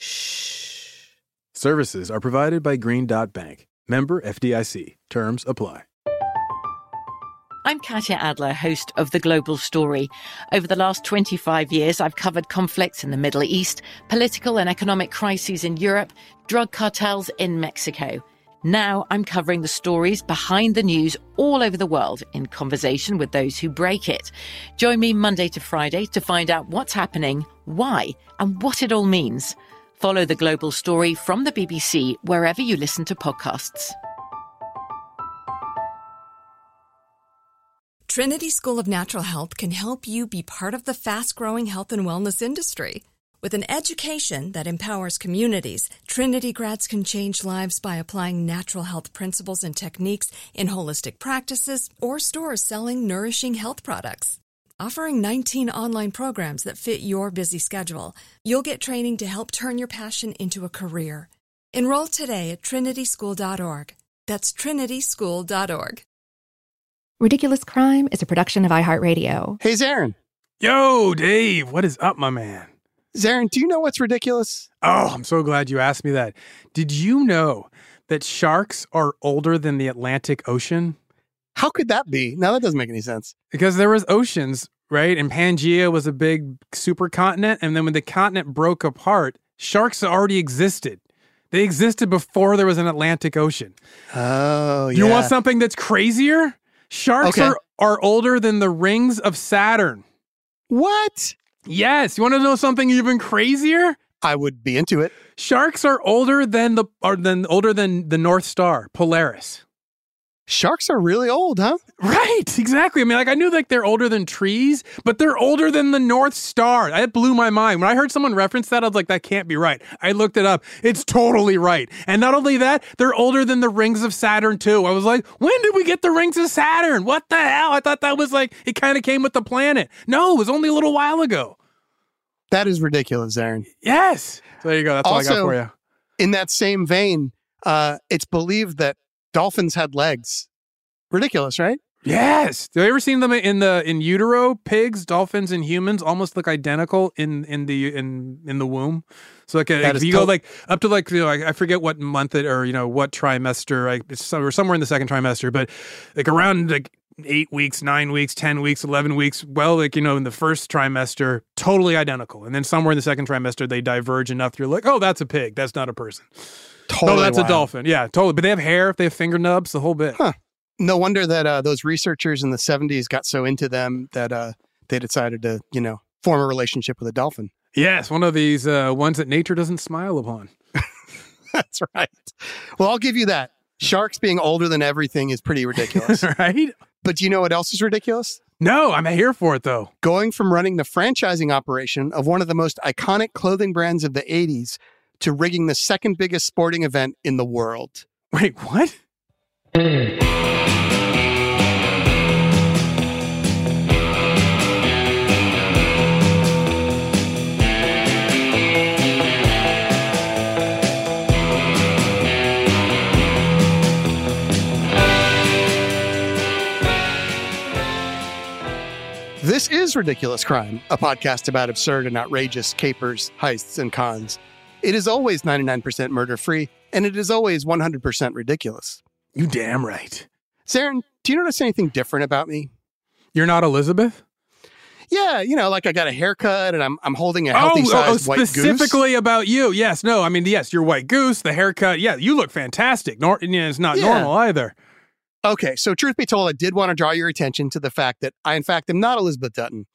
Shh. Services are provided by Green Dot Bank. Member FDIC. Terms apply. I'm Katya Adler, host of The Global Story. Over the last 25 years, I've covered conflicts in the Middle East, political and economic crises in Europe, drug cartels in Mexico. Now I'm covering the stories behind the news all over the world in conversation with those who break it. Join me Monday to Friday to find out what's happening, why, and what it all means. Follow the global story from the BBC wherever you listen to podcasts. Trinity School of Natural Health can help you be part of the fast growing health and wellness industry. With an education that empowers communities, Trinity grads can change lives by applying natural health principles and techniques in holistic practices or stores selling nourishing health products. Offering 19 online programs that fit your busy schedule, you'll get training to help turn your passion into a career. Enroll today at trinityschool.org. That's trinityschool.org. Ridiculous Crime is a production of iHeartRadio. Hey, Zarin. Yo, Dave, what is up, my man? Zarin, do you know what's ridiculous? Oh, I'm so glad you asked me that. Did you know that sharks are older than the Atlantic Ocean? How could that be? Now that doesn't make any sense. Because there was oceans, right? And Pangea was a big supercontinent, and then when the continent broke apart, sharks already existed. They existed before there was an Atlantic Ocean. Oh, yeah. You want something that's crazier? Sharks Okay. are, are older than the rings of Saturn. What? Yes. You want to know something even crazier? I would be into it. Sharks are older than the are than older than the North Star, Polaris. Sharks are really old, huh? Right, exactly. I mean, like I knew like they're older than trees, but they're older than the North Star. That blew my mind. When I heard someone reference that, I was like, that can't be right. I looked it up. It's totally right. And not only that, they're older than the rings of Saturn too. I was like, when did we get the rings of Saturn? What the hell? I thought that was like it kind of came with the planet. No, it was only a little while ago. That is ridiculous, Zarin. Yes. So there you go. That's all I got for you. In that same vein, uh, it's believed that dolphins had legs. Ridiculous, right? Yes. Have you ever seen them in the in utero? Pigs, dolphins, and humans almost look identical in in the in in the womb. So like That if you go like up to like you know I, I forget what month it or you know what trimester like it's some- or somewhere in the second trimester, but like around like eight weeks, nine weeks, ten weeks, eleven weeks. Well, like you know in the first trimester, totally identical, and then somewhere in the second trimester they diverge enough. You're like, oh, that's a pig. That's not a person. Totally. oh, that's wild. a dolphin. Yeah, totally. But they have hair. If they have finger nubs. The whole bit. Huh. No wonder that uh, those researchers in the 70s got so into them that uh, they decided to, you know, form a relationship with a dolphin. Yes, one of these uh, ones that nature doesn't smile upon. That's right. Well, I'll give you that. Sharks being older than everything is pretty ridiculous. right? but do you know what else is ridiculous? No, I'm here for it though. Going from running the franchising operation of one of the most iconic clothing brands of the 80s to rigging the second biggest sporting event in the world. Wait, what? This is Ridiculous Crime, a podcast about absurd and outrageous capers, heists, and cons. It is always 99% murder free, and it is always 100% ridiculous. You damn right. Zarin, do you notice anything different about me? You're not Elizabeth? Yeah, you know, like I got a haircut and I'm I'm holding a Oh, healthy oh, oh sized white goose. specifically about you. Yes, no. I mean, yes, your white goose, the haircut. Yeah, you look fantastic. Nor- it's not Yeah. normal either. Okay, so truth be told, I did want to draw your attention to the fact that I, in fact, am not Elizabeth Dutton.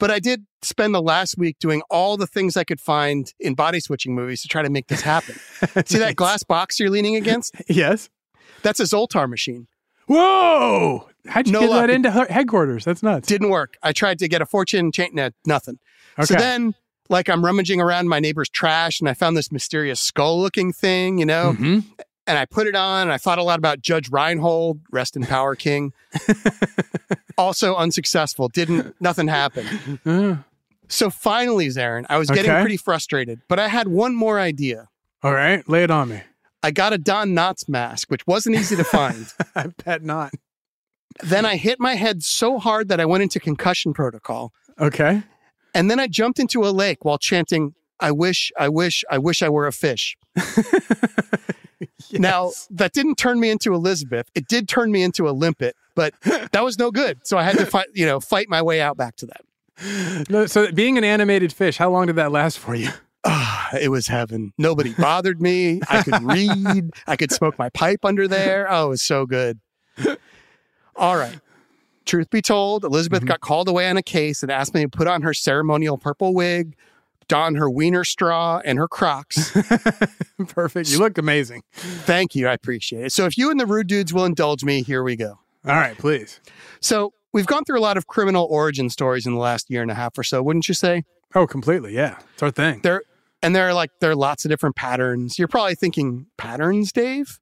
But I did spend the last week doing all the things I could find in body switching movies to try to make this happen. See that glass box you're leaning against? Yes. That's a Zoltar machine. Whoa! How'd you No get luck. that into headquarters? That's nuts. Didn't work. I tried to get a fortune chain, no, nothing. So then Like I'm rummaging around my neighbor's trash and I found this mysterious skull looking thing, you know? hmm and I put it on and I thought a lot about Judge Reinhold, rest in power king. also unsuccessful. Didn't nothing happened. So finally, Zarin, I was getting Okay. pretty frustrated, but I had one more idea. all right, lay it on me. I got a Don Knotts mask, which wasn't easy to find. I bet not. then I hit my head so hard that I went into concussion protocol. Okay. And then I jumped into a lake while chanting, I wish, I wish, I wish I were a fish. Now, that didn't turn me into Elizabeth. It did turn me into a limpet, but that was no good. So I had to fight, you know, fight my way out back to that. No, so being an animated fish, how long did that last for you? Ah, it was heaven. Nobody bothered me. I could read. I could smoke my pipe under there. Oh, it was so good. All right. Truth be told, Elizabeth got called away on a case and asked me to put on her ceremonial purple wig, don her wiener straw, and her Crocs. Perfect. You look amazing. Thank you. I appreciate it. So if you and the rude dudes will indulge me, here we go. All right, please. So we've gone through a lot of criminal origin stories in the last year and a half or so, wouldn't you say? Oh, completely. Yeah. It's our thing. There and there are like there are lots of different patterns. You're probably thinking patterns, Dave?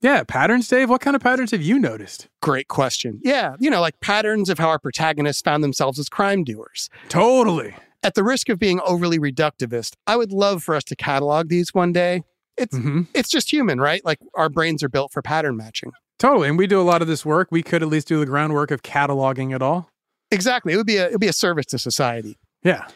Yeah. Patterns, Dave. What kind of patterns have you noticed? Great question. Yeah, you know, like patterns of how our protagonists found themselves as crime doers. Totally. At the risk of being overly reductivist, I would love for us to catalog these one day. It's hmm it's just human, right? Like our brains are built for pattern matching. Totally. And we do a lot of this work. We could at least do the groundwork of cataloging it all. Exactly. It would be a it would be a service to society. Yeah.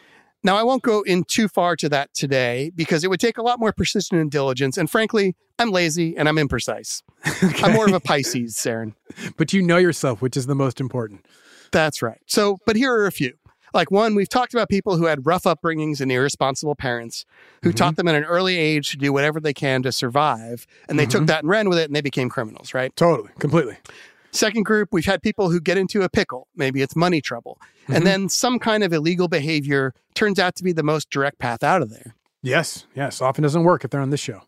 Now, I won't go in too far to that today because it would take a lot more precision and diligence. And frankly, I'm lazy and I'm imprecise. I'm more of a Pisces, Zarin. But you know yourself, which is the most important. That's right. So, but here are a few. Like one, we've talked about people who had rough upbringings and irresponsible parents who Mhm. taught them at an early age to do whatever they can to survive. And they took Mhm. that and ran with it and they became criminals, right? Totally. Completely. Second group, we've had people who get into a pickle. Maybe it's money trouble. Mhm. And then some kind of illegal behavior turns out to be the most direct path out of there. Yes. Yes. Often doesn't work if they're on this show.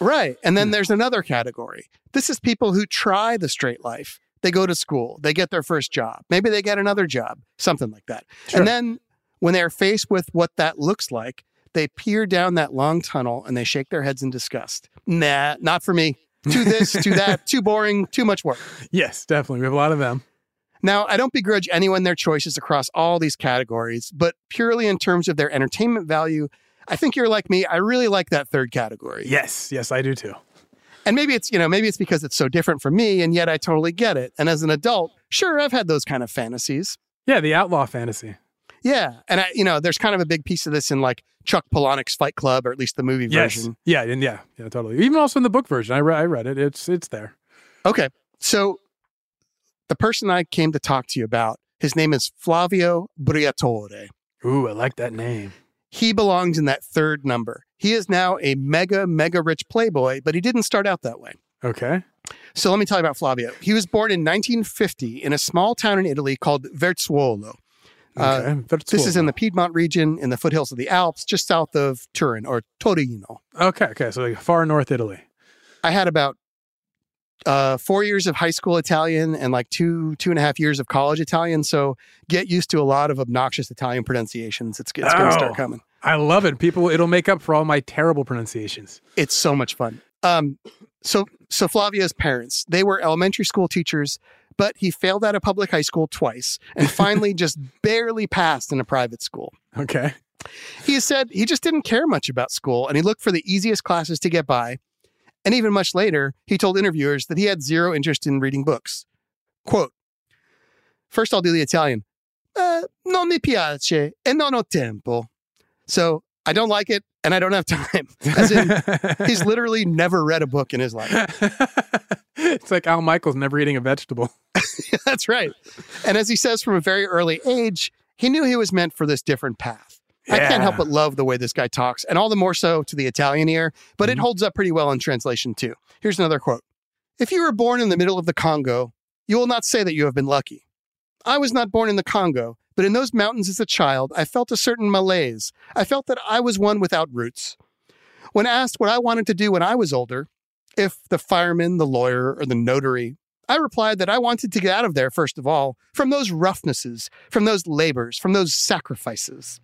Right. And then there's another category. This is people who try the straight life. They go to school, they get their first job, maybe they get another job, something like that. Sure. And then when they're faced with what that looks like, they peer down that long tunnel and they shake their heads in disgust. Nah, not for me. Too this, too that, too boring, too much work. Yes, definitely. We have a lot of them. Now, I don't begrudge anyone their choices across all these categories, but purely in terms of their entertainment value, I think you're like me. I really like that third category. Yes. Yes, I do too. And maybe it's, you know, maybe it's because it's so different from me, and yet I totally get it. And as an adult, sure, I've had those kind of fantasies. Yeah. The outlaw fantasy. Yeah. And I, you know, there's kind of a big piece of this in like Chuck Palahniuk's Fight Club, or at least the movie Yes. version. Yeah. And yeah. Yeah. Totally. Even also in the book version. I, re- I read it. It's it's there. Okay. So the person I came to talk to you about, his name is Flavio Briatore. Ooh, I like that name. He belongs in that third number. He is now a mega, mega rich playboy, but he didn't start out that way. Okay. So let me tell you about Flavio. He was born in 1950 in a small town in Italy called Verzuolo. Uh, Okay. That's This is in the Piedmont region in the foothills of the Alps, just south of Turin or Torino. Okay. Okay. So like far north Italy. I had about uh, four years of high school Italian and like two, two and a half years of college Italian. So get used to a lot of obnoxious Italian pronunciations. It's, it's going to Oh. start coming. I love it. People, it'll make up for all my terrible pronunciations. It's so much fun. Um, so, so Flavio's parents, they were elementary school teachers, but he failed out of public high school twice and finally just barely passed in a private school. Okay. He said he just didn't care much about school and he looked for the easiest classes to get by. And even much later, he told interviewers that he had zero interest in reading books. Quote, first I'll do the Italian. Uh, non mi piace e non ho tempo. So I don't like it and I don't have time. As in, he's literally never read a book in his life. it's like Al Michaels never eating a vegetable. That's right. And as he says from a very early age, he knew he was meant for this different path. I can't help but love the way this guy talks, and all the more so to the Italian ear, but it Mhm. holds up pretty well in translation too. Here's another quote If you were born in the middle of the Congo, you will not say that you have been lucky. I was not born in the Congo, but in those mountains as a child, I felt a certain malaise. I felt that I was one without roots. When asked what I wanted to do when I was older, if the fireman, the lawyer, or the notary, I replied that I wanted to get out of there, first of all, from those roughnesses, from those labors, from those sacrifices.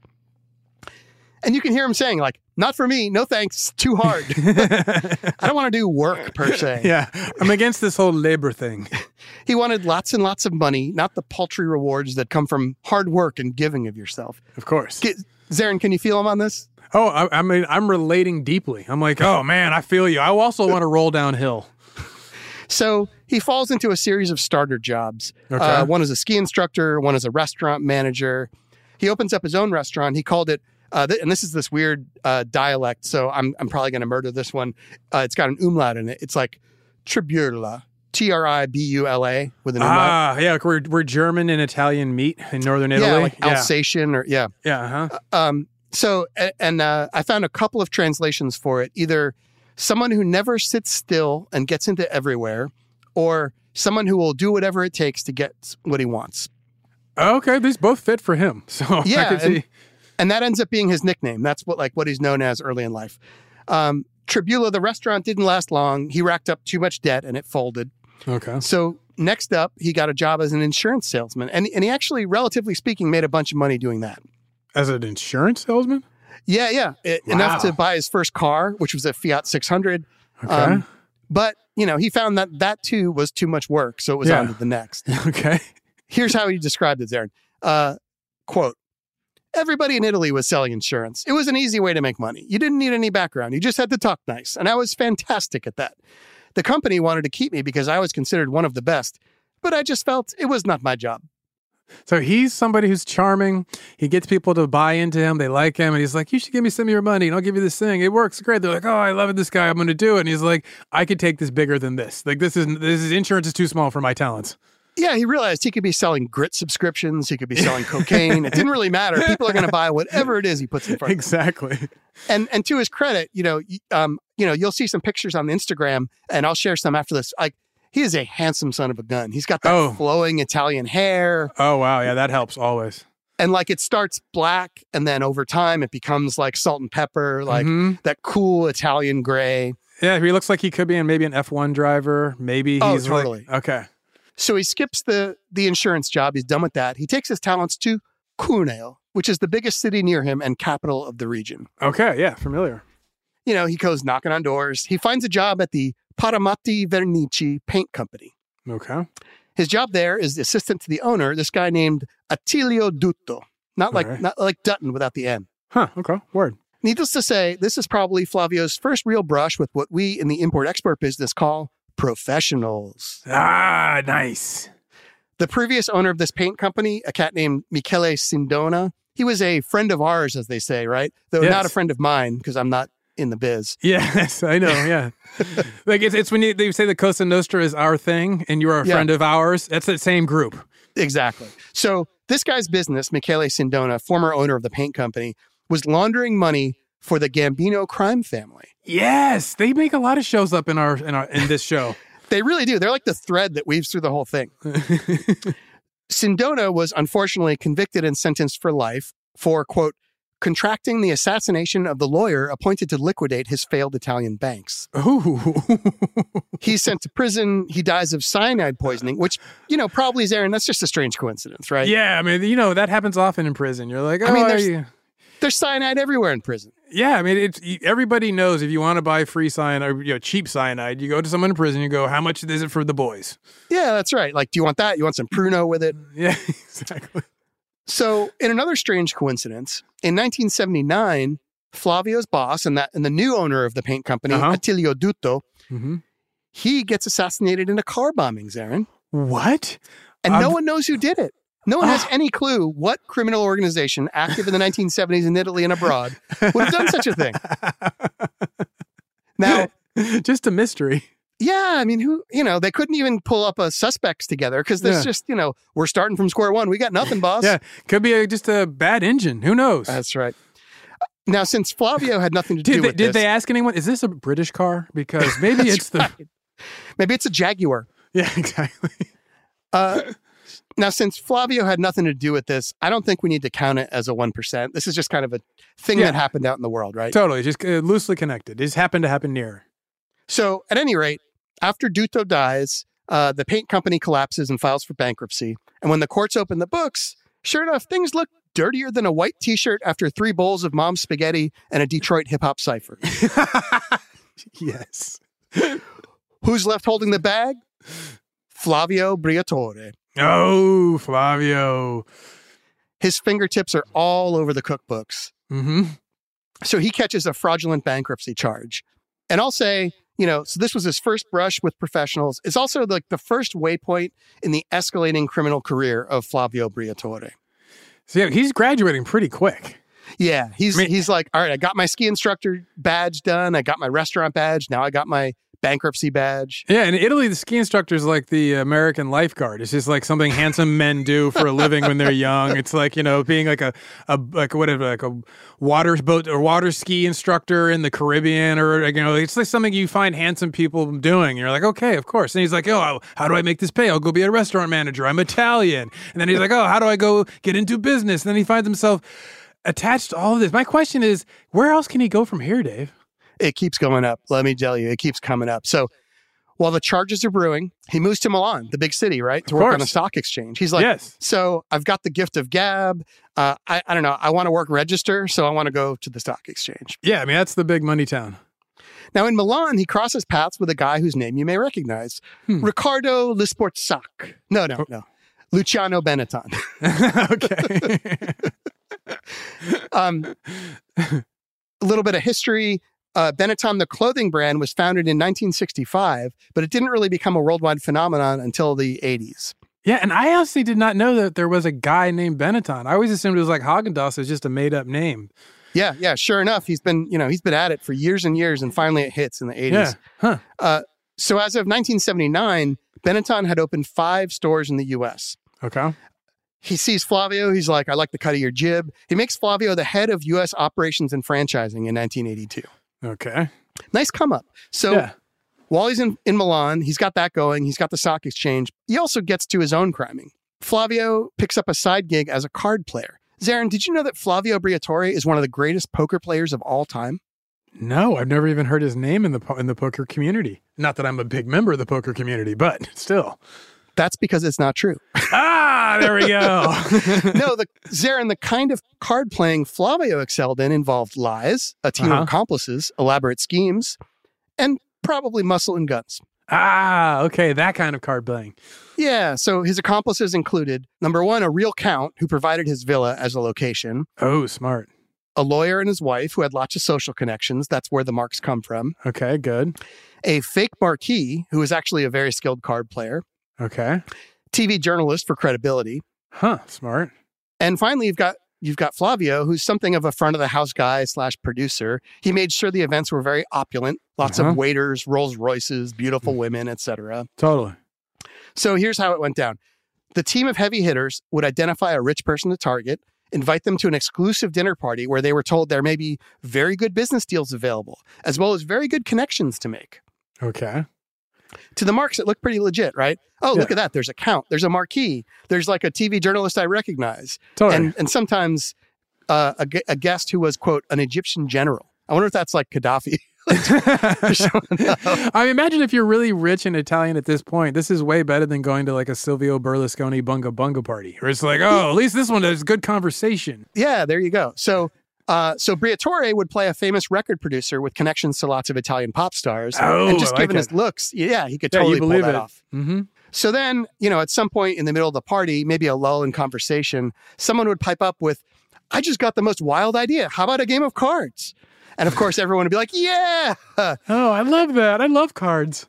And you can hear him saying, like, not for me, no thanks, too hard. I don't want to do work per se. Yeah, I'm against this whole labor thing. He wanted lots and lots of money, not the paltry rewards that come from hard work and giving of yourself. Of course. Get, Zarin, can you feel him on this? Oh, I, I mean, I'm relating deeply. I'm like, oh man, I feel you. I also want to roll downhill. So he falls into a series of starter jobs. Okay. Uh, one as a ski instructor, one as a restaurant manager. He opens up his own restaurant. He called it, uh, th- and this is this weird uh, dialect. So I'm, I'm probably going to murder this one. Uh, it's got an umlaut in it. It's like Tribula, T R I B U L A with an umlaut. Ah, yeah, like we're we're German and Italian meat in northern Italy. yeah, like yeah, Alsatian or yeah. yeah, huh? Um, so, and uh, I found a couple of translations for it either someone who never sits still and gets into everywhere, or someone who will do whatever it takes to get what he wants. Okay, these both fit for him. So I Yeah, could and- see. And that ends up being his nickname. That's what like what he's known as early in life. Um, Tribula, the restaurant, didn't last long. He racked up too much debt and it folded. Okay. So next up, he got a job as an insurance salesman, and and he actually, relatively speaking, made a bunch of money doing that. As an insurance salesman? Yeah, yeah, It- enough to buy his first car, which was a Fiat 600. Okay. Um, but you know, he found that that too was too much work, so it was Yeah. on to the next. okay. Here's how he described it, Zarin. Uh, quote. Everybody in Italy was selling insurance. It was an easy way to make money. You didn't need any background. You just had to talk nice. And I was fantastic at that. The company wanted to keep me because I was considered one of the best, but I just felt it was not my job. So he's somebody who's charming. He gets people to buy into him. They like him. And he's like, You should give me some of your money and I'll give you this thing. It works great. They're like, Oh, I love this guy. I'm going to do it. And he's like, I could take this bigger than this. Like, this is, this is insurance is too small for my talents. Yeah, he realized he could be selling grit subscriptions. He could be selling cocaine. It didn't really matter. People are going to buy whatever it is he puts in front of them. Exactly. and and to his credit, you know, um, you know, you'll see some pictures on Instagram, and I'll share some after this. Like, he is a handsome son of a gun. He's got that Oh. flowing Italian hair, Oh, wow. Yeah, that helps always. and like it starts black, and then over time it becomes like salt and pepper, like Mhm. that cool Italian gray. Yeah, he looks like he could be in maybe an F1 driver. Maybe Oh, he's like- totally. okay. So he skips the the insurance job. He's done with that. He takes his talents to Cuneo, which is the biggest city near him and capital of the region. Okay. Yeah, familiar. You know, he goes knocking on doors. He finds a job at the Paramati Vernici paint company. Okay. His job there is the assistant to the owner, this guy named Attilio Dutto. Not like Alright. not like Dutton without the N. Huh. Okay. Word. Needless to say, this is probably Flavio's first real brush with what we in the import export business call professionals. Ah, nice. The previous owner of this paint company, a cat named Michele Sindona, he was a friend of ours, as they say, right? Though not a friend of mine because I'm not in the biz. Yes, I know. Yeah, like it's it's when you, they say the Cosa Nostra is our thing, and you are a Yeah. friend of ours. That's the same group. Exactly. So this guy's business, Michele Sindona, former owner of the paint company, was laundering money for the Gambino crime family. Yes, they make a lot of shows up in our in our in this show. They really do. They're like the thread that weaves through the whole thing. Sindona was unfortunately convicted and sentenced for life for, quote, contracting the assassination of the lawyer appointed to liquidate his failed Italian banks. Ooh, He's sent to prison. He dies of cyanide poisoning, which, you know, probably is Aaron. That's just a strange coincidence, right? yeah. I mean, you know that happens often in prison. You're like, oh, I mean, are there's- you? There's cyanide everywhere in prison. Yeah, I mean, it's everybody knows if you want to buy free cyanide, or, you know, cheap cyanide, you go to someone in prison. You go, how much is it for the boys? Yeah, that's right. Like, do you want that? You want some Pruno with it? Yeah, exactly. So, in another strange coincidence, in 1979, Flavio's boss and that and the new owner of the paint company, Uh-huh. Attilio Dutto, hmm he gets assassinated in a car bombing, Zarin. What? And no Um, one knows who did it. No one has Ah. any clue what criminal organization active in the 1970s in Italy and abroad would have done such a thing. Now, Just a mystery. yeah, I mean, who, you know, they couldn't even pull up a suspects together because there's Yeah. just, you know, we're starting from square one. We got nothing, boss. Yeah, could be a, just a bad engine. Who knows? That's right. Now, since Flavio had nothing to do did they, with did this, they ask anyone? Is this a British car? Because maybe it's the maybe it's a Jaguar. yeah, exactly. Uh, now, since Flavio had nothing to do with this, I don't think we need to count it as a 1%. This is just kind of a thing Yeah. that happened out in the world, right? Totally, just uh, loosely connected. It just happened to happen near. So, at any rate, after Dutto dies, uh, the paint company collapses and files for bankruptcy. And when the courts open the books, sure enough, things look dirtier than a white t shirt after three bowls of mom's spaghetti and a Detroit hip hop cipher. yes. Who's left holding the bag? Flavio Briatore. Oh, Flavio. His fingertips are all over the cookbooks. Mm-hmm. So he catches a fraudulent bankruptcy charge. And I'll say, you know, so this was his first brush with professionals. It's also like the first waypoint in the escalating criminal career of Flavio Briatore. So yeah, he's graduating pretty quick. Yeah, he's I mean- he's like, all right, I got my ski instructor badge done. I got my restaurant badge. Now I got my bankruptcy badge. Yeah, in Italy, the ski instructor is like the American lifeguard. It's just like something handsome men do for a living when they're young. It's like you know, being like a, a like whatever, like a water boat or water ski instructor in the Caribbean, or you know, it's like something you find handsome people doing. You're like, okay, of course. And he's like, oh, how do I make this pay? I'll go be a restaurant manager. I'm Italian. And then he's like, oh, how do I go get into business? And then he finds himself attached to all of this. My question is, where else can he go from here, Dave? It keeps going up. Let me tell you, it keeps coming up. So while the charges are brewing, he moves to Milan, the big city, right, to Of work on course. a stock exchange. He's like, yes. so I've got the gift of gab. Uh, I, I don't know. I want to work register, so I want to go to the stock exchange. Yeah, I mean that's the big money town. Now in Milan, he crosses paths with a guy whose name you may recognize, Hmm. Oh. Ricardo Lisportsac. No, no, no. Luciano Benetton. okay. Um, a little bit of history. Uh, Benetton, the clothing brand, was founded in 1965, but it didn't really become a worldwide phenomenon until the 80s. yeah, and I honestly did not know that there was a guy named Benetton. I always assumed it was like Haagen Dazs is just a made up name. Yeah, yeah. Sure enough, he's been, you know, he's been at it for years and years, and finally it hits in the 80s. Yeah. Huh. Uh, so as of 1979, Benetton had opened five stores in the U.S. Okay. He sees Flavio. He's like, I like the cut of your jib. He makes Flavio the head of U.S. operations and franchising in 1982. Okay. Nice come up. So yeah. while he's in, in Milan, he's got that going. He's got the stock exchange. He also gets to his own criming. Flavio picks up a side gig as a card player. Zarin, did you know that Flavio Briatore is one of the greatest poker players of all time? No, I've never even heard his name in the po- in the poker community. Not that I'm a big member of the poker community, but still. That's because it's not true. ah, there we go. no, the Zarin, the kind of card playing Flavio excelled in involved lies, a team Uh-huh. of accomplices, elaborate schemes, and probably muscle and guns. ah, okay, that kind of card playing. Yeah, so his accomplices included number one, a real count who provided his villa as a location, Oh, smart. a lawyer and his wife who had lots of social connections. That's where the marks come from. Okay, good. A fake marquis who was actually a very skilled card player, Okay. TV journalist for credibility, Huh, smart. and finally you've got you've got Flavio, who's something of a front of the house guy slash producer. He made sure the events were very opulent, lots Uh-huh. of waiters, Rolls Royces, beautiful women, etc. Totally. So here's how it went down. The team of heavy hitters would identify a rich person to target, invite them to an exclusive dinner party where they were told there may be very good business deals available, as well as very good connections to make. Okay. To the marks, it looked pretty legit, right? Oh, look at that. There's a count. There's a marquee. There's like a TV journalist I recognize. Totally. And, and sometimes uh, a, a guest who was, quote, an Egyptian general. I wonder if that's like Gaddafi. I mean, imagine if you're really rich and Italian at this point. This is way better than going to like a Silvio Berlusconi bunga bunga party, where it's like, oh, at least this one has good conversation. Yeah, there you go. So, uh, so Briatore would play a famous record producer with connections to lots of Italian pop stars, Oh, and just I like given his looks, yeah, he could Yeah, totally you pull that it. off. Mm-hmm. So then, you know, at some point in the middle of the party, maybe a lull in conversation, someone would pipe up with, "I just got the most wild idea. How about a game of cards?" And of course, everyone would be like, "Yeah!" Oh, I love that. I love cards.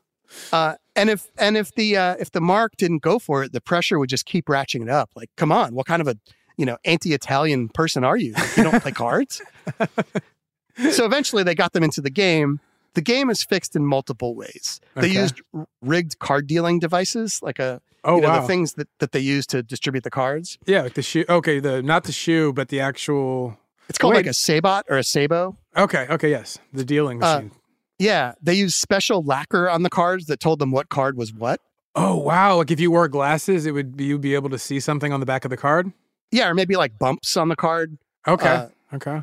Uh, and if and if the uh, if the mark didn't go for it, the pressure would just keep ratcheting it up. Like, come on, what kind of a you know anti-Italian person are you? Like, you don't play cards. so eventually, they got them into the game. The game is fixed in multiple ways. They Okay. used r- rigged card dealing devices, like a Oh you know wow. the things that, that they use to distribute the cards. yeah, like the shoe. Okay, the not the shoe, but the actual. It's called Wait. like a sabot or a sabo. Okay, okay, yes, the dealing Uh. Yeah, they use special lacquer on the cards that told them what card was what. oh wow! Like if you wore glasses, it would be you'd be able to see something on the back of the card. Yeah, or maybe like bumps on the card. Okay, Uh, okay,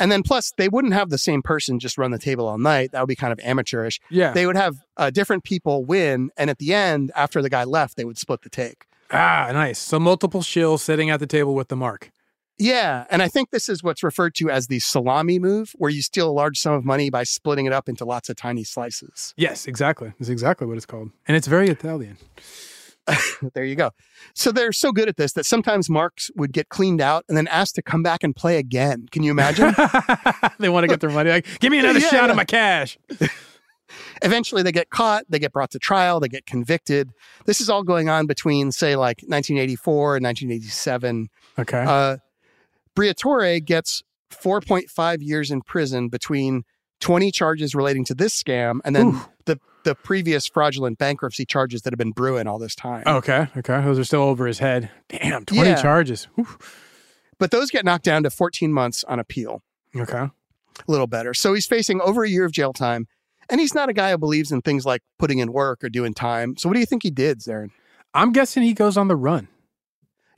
And then plus, they wouldn't have the same person just run the table all night. That would be kind of amateurish. yeah. They would have uh, different people win, and at the end, after the guy left, they would split the take. ah, nice. So multiple shills sitting at the table with the mark. Yeah, and I think this is what's referred to as the salami move, where you steal a large sum of money by splitting it up into lots of tiny slices. Yes, exactly. That's exactly what it's called. And it's very Italian. there you go. So they're so good at this that sometimes Marks would get cleaned out and then asked to come back and play again. Can you imagine? they want to get their money. Like, give me another Yeah, shot yeah. of my cash. Eventually, they get caught, they get brought to trial, they get convicted. This is all going on between, say, like 1984 and 1987. Okay. Uh, Briatore gets 4.5 years in prison between 20 charges relating to this scam and then the, the previous fraudulent bankruptcy charges that have been brewing all this time. okay. Okay. Those are still over his head. Damn. 20 Yeah. charges. Whew. But those get knocked down to 14 months on appeal. Okay. a little better. So he's facing over a year of jail time. And he's not a guy who believes in things like putting in work or doing time. So what do you think he did, Zarin? I'm guessing he goes on the run.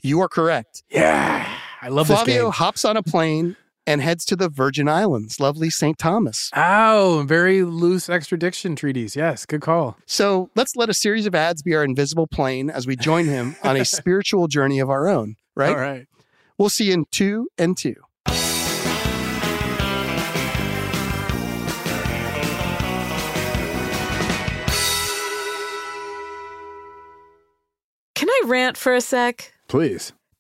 You are correct. Yeah. I love Flavio this game. hops on a plane and heads to the Virgin Islands, lovely St. Thomas. Oh, very loose extradition treaties. Yes. Good call. So let's let a series of ads be our invisible plane as we join him on a spiritual journey of our own, right? All right. We'll see you in two and two. Can I rant for a sec? Please.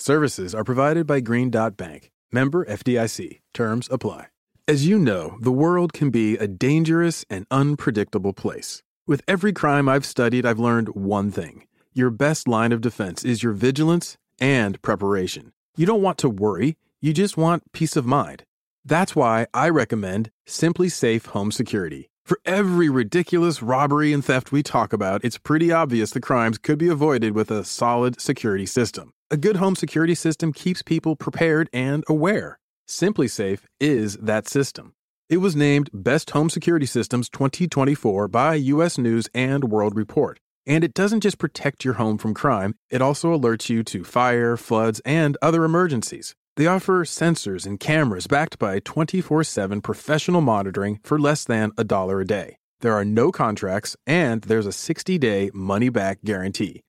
Services are provided by Green Dot Bank. Member FDIC. Terms apply. As you know, the world can be a dangerous and unpredictable place. With every crime I've studied, I've learned one thing. Your best line of defense is your vigilance and preparation. You don't want to worry, you just want peace of mind. That's why I recommend SimpliSafe Home Security. For every ridiculous robbery and theft we talk about, it's pretty obvious the crimes could be avoided with a solid security system. A good home security system keeps people prepared and aware. SimpliSafe is that system. It was named Best Home Security Systems 2024 by US News and World Report. And it doesn't just protect your home from crime, it also alerts you to fire, floods, and other emergencies. They offer sensors and cameras backed by 24 7 professional monitoring for less than a dollar a day. There are no contracts, and there's a 60 day money back guarantee.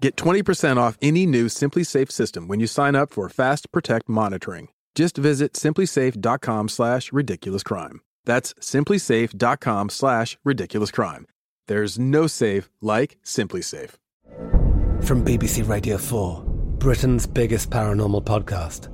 Get 20% off any new SimpliSafe system when you sign up for Fast Protect monitoring. Just visit simplisafe.com slash ridiculous crime. That's simplisafe.com slash ridiculouscrime. There's no safe like SimpliSafe. From BBC Radio 4, Britain's biggest paranormal podcast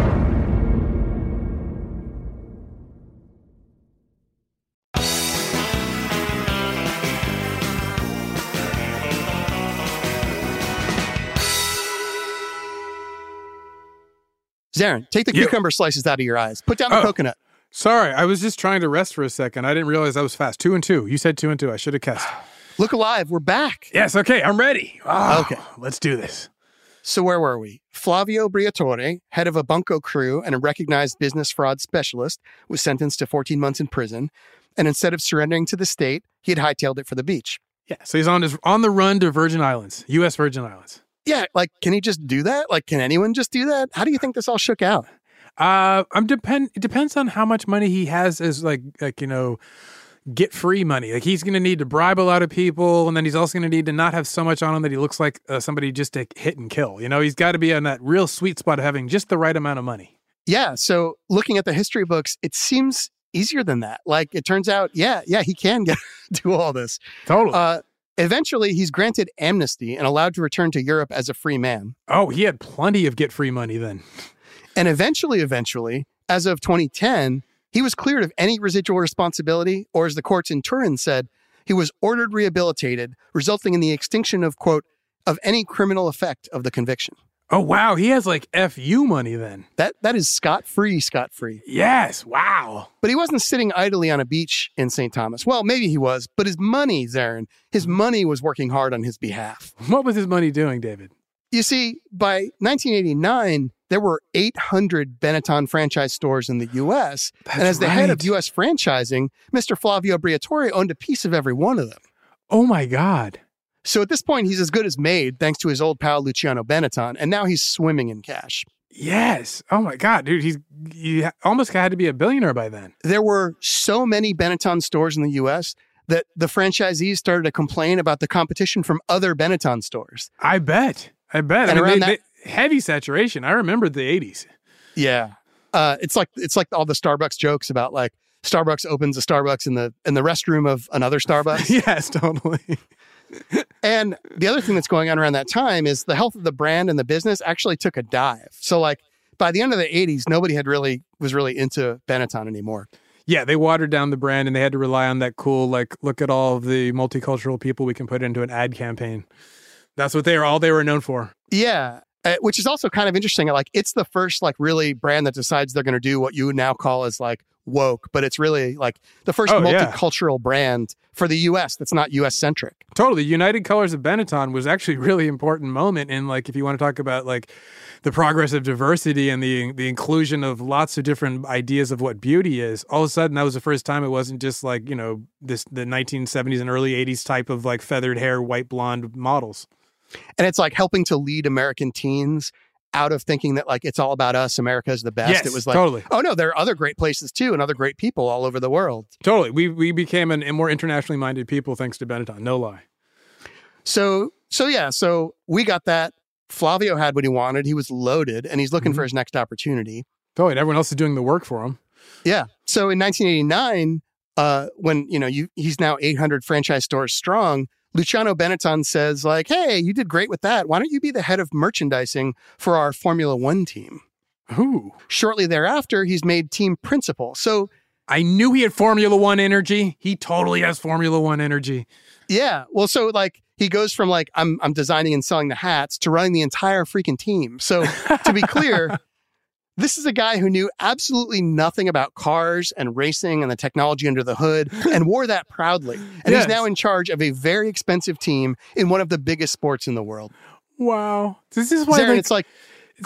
Zarin, take the cucumber slices out of your eyes. Put down the Oh. coconut. Sorry, I was just trying to rest for a second. I didn't realize I was fast. Two and two. You said two and two. I should have guessed. Look alive. We're back. yes, okay, I'm ready. Ah, Okay. Let's do this. So where were we? Flavio Briatore, head of a bunco crew and a recognized business fraud specialist, was sentenced to 14 months in prison. And instead of surrendering to the state, he had hightailed it for the beach. Yeah, so he's on his on the run to Virgin Islands, U.S. Virgin Islands. Yeah, like, can he just do that? Like, can anyone just do that? How do you think this all shook out? Uh, I'm depend. It depends on how much money he has as like like you know, get free money. Like he's going to need to bribe a lot of people, and then he's also going to need to not have so much on him that he looks like uh, somebody just to hit and kill. You know, he's got to be on that real sweet spot of having just the right amount of money. Yeah, so looking at the history books, it seems easier than that. Like, it turns out, yeah, yeah, he can get do all this. Totally. Uh, eventually, he's granted amnesty and allowed to return to Europe as a free man. oh, he had plenty of get free money then. And eventually, eventually, as of 2010, he was cleared of any residual responsibility, or as the courts in Turin said, he was ordered rehabilitated, resulting in the extinction of, quote, of any criminal effect of the conviction. Oh wow, he has like FU money then. That that is scot free, scot free. Yes, wow. But he wasn't sitting idly on a beach in St. Thomas. Well, maybe he was, but his money, Zarin, his money was working hard on his behalf. What was his money doing, David? You see, by 1989, there were 800 Benetton franchise stores in the U.S. That's and as the head of. U.S. franchising, Mr. Flavio Briatore owned a piece of every one of them. Oh my god. So at this point, he's as good as made thanks to his old pal Luciano Benetton, and now he's swimming in cash. Yes. Oh my god, dude, he's he almost had to be a billionaire by then. There were so many Benetton stores in the U.S. that the franchisees started to complain about the competition from other Benetton stores. I bet. I bet. And I mean, around they- that- they- heavy saturation. I remember the 80s. Yeah. Uh, it's like it's like all the Starbucks jokes about like Starbucks opens a Starbucks in the in the restroom of another Starbucks. yes, totally. And the other thing that's going on around that time is the health of the brand and the business actually took a dive. So like by the end of the 80s, nobody had really was really into Benetton anymore. Yeah, they watered down the brand and they had to rely on that cool, like, look at all of the multicultural people we can put into an ad campaign. That's what they were all they were known for. Yeah. Uh, which is also kind of interesting. Like it's the first like really brand that decides they're going to do what you would now call as like woke, but it's really like the first Oh, yeah. multicultural brand for the U.S. that's not U.S. centric. Totally. United Colors of Benetton was actually a really important moment in like if you want to talk about like the progress of diversity and the the inclusion of lots of different ideas of what beauty is. All of a sudden that was the first time it wasn't just like, you know, this the 1970s and early 80s type of like feathered hair, white blonde models. And it's like helping to lead American teens out of thinking that like it's all about us, America is the best. Yes, it was like, totally. oh no, there are other great places too and other great people all over the world. Totally. We we became an, a more internationally minded people thanks to Benetton. No lie. So so yeah, so we got that. Flavio had what he wanted. He was loaded and he's looking for his next opportunity. Totally. And everyone else is doing the work for him. Yeah. So in 1989, uh, when you know you, he's now 800 franchise stores strong, Luciano Benetton says like, "Hey, you did great with that. Why don't you be the head of merchandising for our Formula One team?" Ooh. Shortly thereafter, he's made team principal. So I knew he had Formula One energy. He totally has Formula One energy. yeah, well, so like he goes from like I'm I'm designing and selling the hats to running the entire freaking team. So to be clear. This is a guy who knew absolutely nothing about cars and racing and the technology under the hood and wore that proudly. And Yes. he's now in charge of a very expensive team in one of the biggest sports in the world. Wow. This is why Zarin, like, it's like,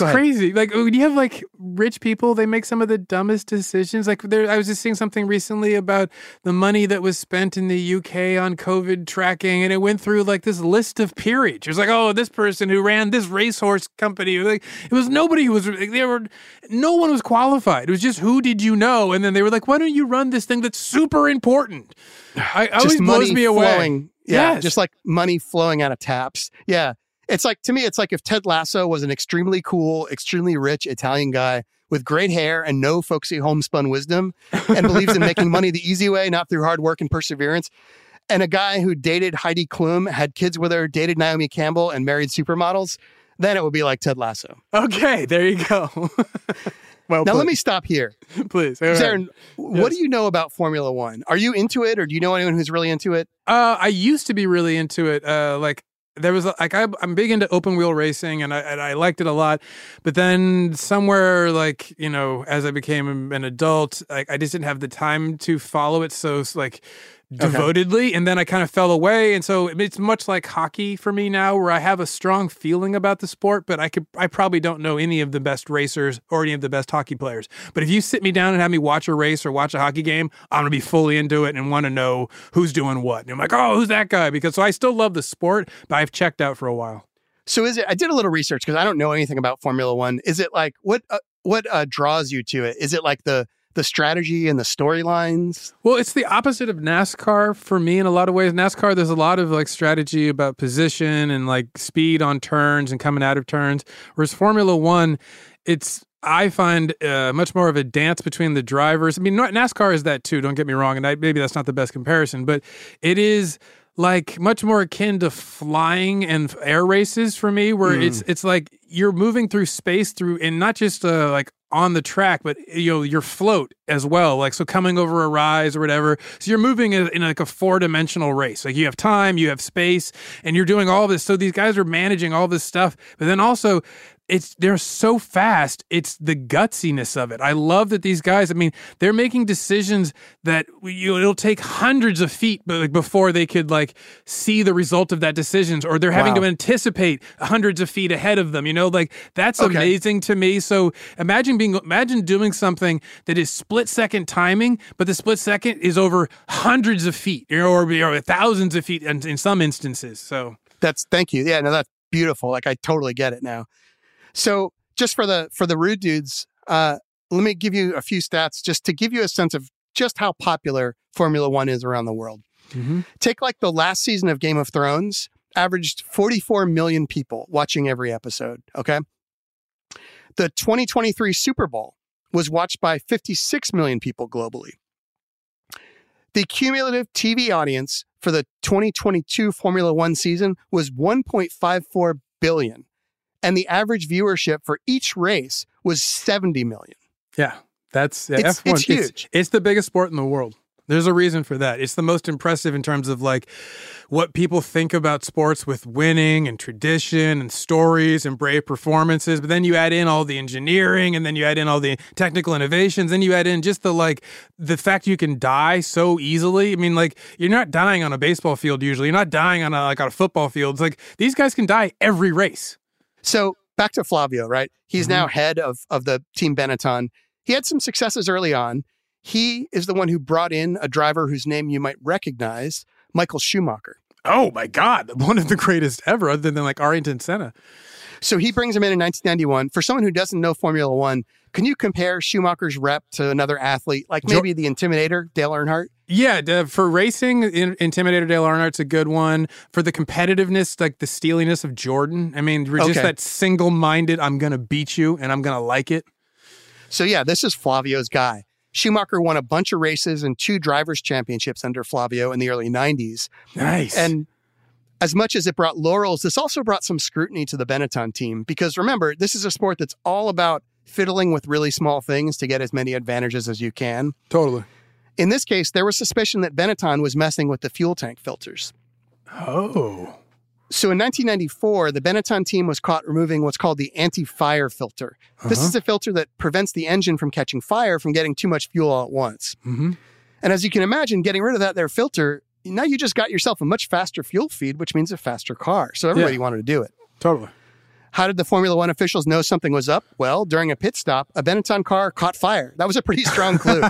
it's crazy. Like when you have like rich people, they make some of the dumbest decisions. Like there, I was just seeing something recently about the money that was spent in the UK on COVID tracking, and it went through like this list of peerage. It was like, oh, this person who ran this racehorse company. Like it was nobody who was. Like, they were. No one was qualified. It was just who did you know, and then they were like, why don't you run this thing that's super important? I, it always blows me away. flowing. Yeah, Yes. just like money flowing out of taps. Yeah. It's like, to me, it's like if Ted Lasso was an extremely cool, extremely rich Italian guy with great hair and no folksy homespun wisdom and believes in making money the easy way, not through hard work and perseverance. And a guy who dated Heidi Klum, had kids with her, dated Naomi Campbell, and married supermodels, then it would be like Ted Lasso. Okay, there you go. well, Now, let me stop here. please. Zarin, what do you know about Formula One? Are you into it, or do you know anyone who's really into it? Uh, I used to be really into it. Uh, like there was like I, I'm big into open wheel racing, and I and I liked it a lot. But then somewhere like you know, as I became an adult, like I just didn't have the time to follow it so like devotedly, and then I kind of fell away. And so it's much like hockey for me now, where I have a strong feeling about the sport, but I could I probably don't know any of the best racers or any of the best hockey players. But if you sit me down and have me watch a race or watch a hockey game, I'm gonna be fully into it and want to know who's doing what. And I'm like, oh, who's that guy? Because so I still love the sport, but I've checked out for a while. So is it? I did a little research because I don't know anything about Formula One. Is it like what uh, what uh, draws you to it? Is it like the the strategy and the storylines? Well, it's the opposite of NASCAR for me in a lot of ways. NASCAR, there's a lot of like strategy about position and like speed on turns and coming out of turns. Whereas Formula One, it's I find uh, much more of a dance between the drivers. I mean, NASCAR is that too. Don't get me wrong, and I, maybe that's not the best comparison, but it is like much more akin to flying and air races for me where it's it's like you're moving through space through and not just uh, like on the track but eh, you know your float as well like so coming over a rise or whatever so you're moving in, in like a four-dimensional race. Like you have time you have space and you're doing all this so these guys are managing all this stuff but then also it's they're so fast it's the gutsiness of it i love that these guys i mean they're making decisions that you, it'll take hundreds of feet but like before they could like see the result of that decisions or they're having Wow. to anticipate hundreds of feet ahead of them you know like that's Okay. amazing to me so imagine being imagine doing something that is split second timing but the split second is over hundreds of feet you know, or, or thousands of feet in, in some instances so That's thank you. Yeah, no, that's beautiful. Like I totally get it now. So just for the for the rude dudes, uh, let me give you a few stats just to give you a sense of just how popular Formula One is around the world. Take like the last season of Game of Thrones, averaged 44 million people watching every episode. Okay. The 2023 Super Bowl was watched by 56 million people globally. The cumulative TV audience for the 2022 Formula One season was 1.54 billion, and the average viewership for each race was 70 million. Yeah, that's yeah, It's- F1. it's huge. It's, the biggest sport in the world. There's a reason for that. It's the most impressive in terms of like what people think about sports with winning and tradition and stories and brave performances. But then you add in all the engineering and then you add in all the technical innovations. Then you add in just the like the fact you can die so easily. I mean, like you're not dying on a baseball field usually. You're not dying on a like on a football field. It's like these guys can die every race. So back to Flavio, right? He's now mm-hmm. head of, of the team Benetton. He had some successes early on. He is the one who brought in a driver whose name you might recognize, Michael Schumacher. Oh my God, one of the greatest ever, other than like Ayrton Senna. So he brings him in in 1991. For someone who doesn't know Formula One, can you compare Schumacher's rep to another athlete, like maybe the Intimidator, Dale Earnhardt? Yeah, for racing, in, Intimidator Dale Earnhardt's a good one. For the competitiveness, like the steeliness of Jordan, I mean, we're just Okay. that single-minded. I'm gonna beat you, and I'm gonna like it. So yeah, this is Flavio's guy. Schumacher won a bunch of races and two drivers' championships under Flavio in the early 90s. Nice. And as much as it brought laurels, this also brought some scrutiny to the Benetton team because remember, this is a sport that's all about fiddling with really small things to get as many advantages as you can. totally. In this case, there was suspicion that Benetton was messing with the fuel tank filters. Oh, So in 1994, the Benetton team was caught removing what's called the anti-fire filter. This is a filter that prevents the engine from catching fire from getting too much fuel all at once. Mhm. And as you can imagine, getting rid of that there filter, now you just got yourself a much faster fuel feed, which means a faster car. So everybody Yeah. wanted to do it. totally. How did the Formula One officials know something was up? Well, during a pit stop, a Benetton car caught fire. That was a pretty strong clue.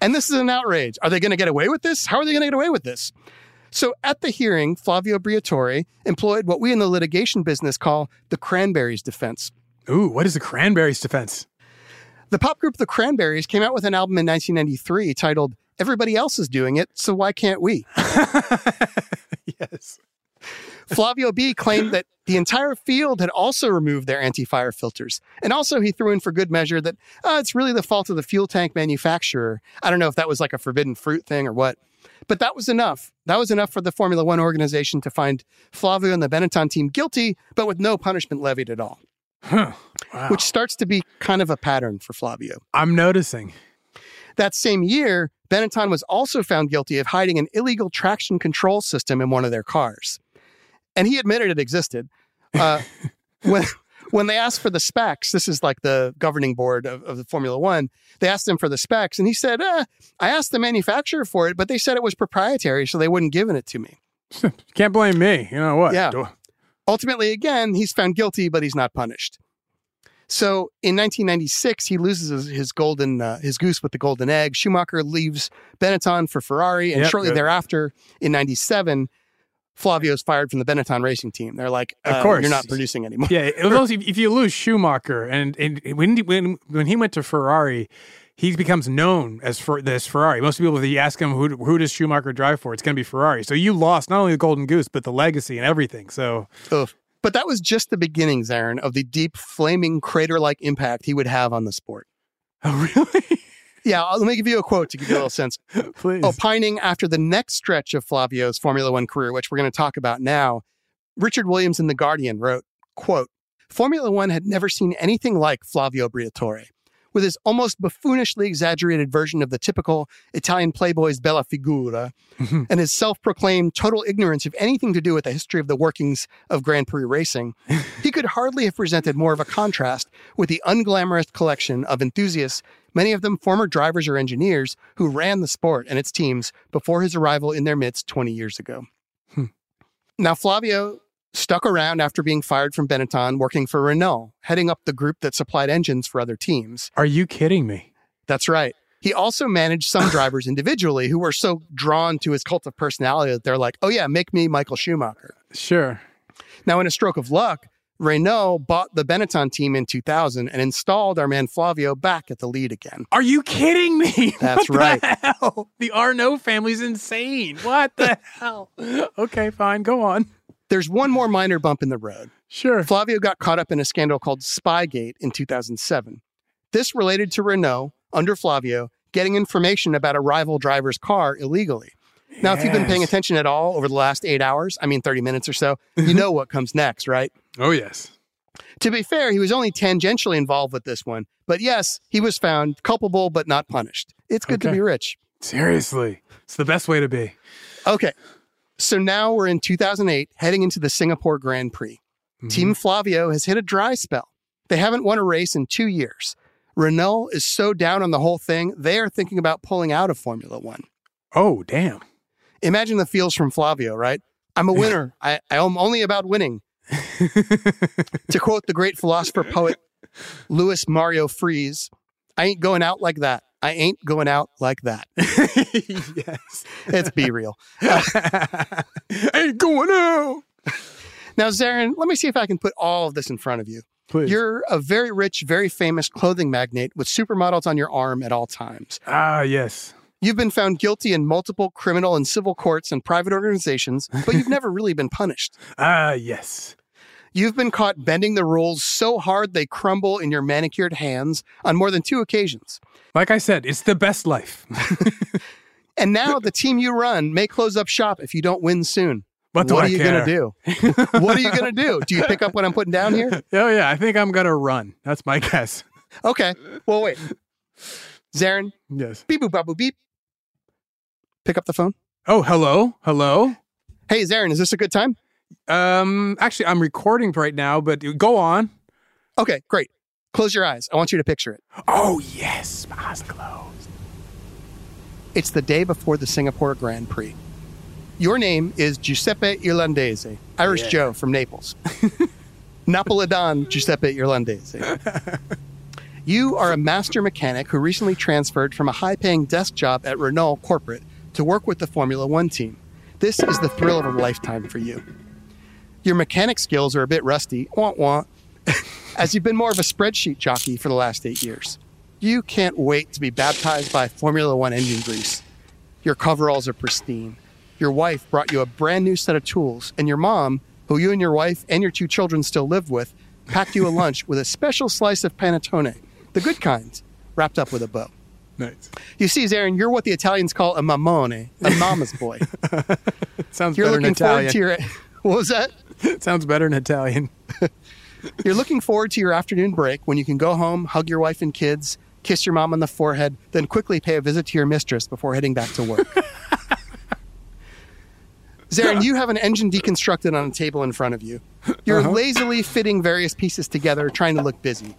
and this is an outrage. Are they going to get away with this? How are they going to get away with this? So at the hearing, Flavio Briatore employed what we in the litigation business call the Cranberries defense. Ooh, what is the Cranberries defense? The pop group The Cranberries came out with an album in 1993 titled Everybody Else is Doing It, So Why Can't We? yes. Flavio B claimed that the entire field had also removed their anti fire filters. And also, he threw in for good measure that oh, it's really the fault of the fuel tank manufacturer. I don't know if that was like a forbidden fruit thing or what. But that was enough. That was enough for the Formula One organization to find Flavio and the Benetton team guilty, but with no punishment levied at all, Huh. Wow. which starts to be kind of a pattern for Flavio. I'm noticing. That same year, Benetton was also found guilty of hiding an illegal traction control system in one of their cars. And he admitted it existed. Uh, when, when they asked for the specs, this is like the governing board of, of the Formula One, they asked him for the specs, and he said, eh, I asked the manufacturer for it, but they said it was proprietary, so they wouldn't give it to me. Can't blame me. You know what? Yeah. Do- Ultimately, again, he's found guilty, but he's not punished. So in 1996, he loses his, golden uh, his goose with the golden egg. Schumacher leaves Benetton for Ferrari, and Yep, shortly yep. thereafter, in '97, Flavio's fired from the Benetton racing team. They're like, Of uh, course. you're not producing anymore. Yeah, it was also, if you lose Schumacher, and, and when, when when he went to Ferrari, he becomes known as for this Ferrari. Most people, if you ask him who who does Schumacher drive for, it's going to be Ferrari. So you lost not only the Golden Goose, but the legacy and everything. So. But that was just the beginnings, Aaron, of the deep, flaming crater-like impact he would have on the sport. oh really? Yeah, let me give you a quote to give you a little sense. Please. Opining after the next stretch of Flavio's Formula One career, which we're going to talk about now, Richard Williams in The Guardian wrote, quote, Formula One had never seen anything like Flavio Briatore. With his almost buffoonishly exaggerated version of the typical Italian playboy's bella figura and his self proclaimed total ignorance of anything to do with the history of the workings of Grand Prix racing, he could hardly have presented more of a contrast with the unglamorous collection of enthusiasts, many of them former drivers or engineers, who ran the sport and its teams before his arrival in their midst 20 years ago. Hmm. Now, Flavio stuck around after being fired from Benetton, working for Renault, heading up the group that supplied engines for other teams. Are you kidding me? That's right. He also managed some drivers individually who were so drawn to his cult of personality that they're like, oh, yeah, make me Michael Schumacher. Sure. Now, in a stroke of luck, Renault bought the Benetton team in 2000 and installed our man Flavio back at the lead again. Are you kidding me? That's What right. The, hell? the Arnault family's insane. What the hell? Okay, fine. Go on. There's one more minor bump in the road. Sure. Flavio got caught up in a scandal called Spygate in 2007. This related to Renault, under Flavio, getting information about a rival driver's car illegally. Now, if you've been paying attention at all over the last eight hours, I mean 30 minutes or so, you know what comes next, right? Oh, yes. To be fair, he was only tangentially involved with this one. But yes, he was found culpable but not punished. It's good to be rich. Seriously. It's the best way to be. Okay. So now we're in 2008, heading into the Singapore Grand Prix. Mm-hmm. Team Flavio has hit a dry spell. They haven't won a race in two years. Renault is so down on the whole thing, they are thinking about pulling out of Formula One. Oh, damn. Imagine the feels from Flavio, right? I'm a winner. I, I am only about winning. to quote the great philosopher poet Louis Mario Freese, I ain't going out like that. I ain't going out like that. yes. It's B-Real. Ain't going out. Now, Zarin, let me see if I can put all of this in front of you. Please. You're a very rich, very famous clothing magnate with supermodels on your arm at all times. ah, yes. You've been found guilty in multiple criminal and civil courts and private organizations, but you've never really been punished. Ah, yes. You've been caught bending the rules so hard they crumble in your manicured hands on more than two occasions. Like I said, it's the best life. And now the team you run may close up shop if you don't win soon. What what I are you going to do? what are you going to do? Do you pick up what I'm putting down here? Oh, yeah. I think I'm going to run. That's my guess. Okay. Well, wait. Zarin, Yes. beep boop, boop, beep. Pick up the phone. Oh, hello. Hello. Hey, Zarin, is this a good time? Um, actually, I'm recording right now, but go on. Okay, great. Close your eyes. I want you to picture it. Oh, yes. My eyes closed. It's the day before the Singapore Grand Prix. Your name is Giuseppe Irlandese, Irish Joe from Naples. Napolitan Giuseppe Irlandese. you are a master mechanic who recently transferred from a high paying desk job at Renault Corporate to work with the Formula One team. This is the thrill of a lifetime for you. Your mechanic skills are a bit rusty, wah wah, as you've been more of a spreadsheet jockey for the last eight years. You can't wait to be baptized by Formula One engine grease. Your coveralls are pristine. Your wife brought you a brand new set of tools, and your mom, who you and your wife and your two children still live with, packed you a lunch with a special slice of panettone, the good kind, wrapped up with a bow. Nice. You see, Zarin, you're what the Italians call a mamone, a mama's boy. Sounds You're better in looking forward Italian. to your. What was that? Sounds better in Italian. You're looking forward to your afternoon break when you can go home, hug your wife and kids, kiss your mom on the forehead, then quickly pay a visit to your mistress before heading back to work. Zarin, you have an engine deconstructed on a table in front of you. You're uh-huh. lazily fitting various pieces together, trying to look busy.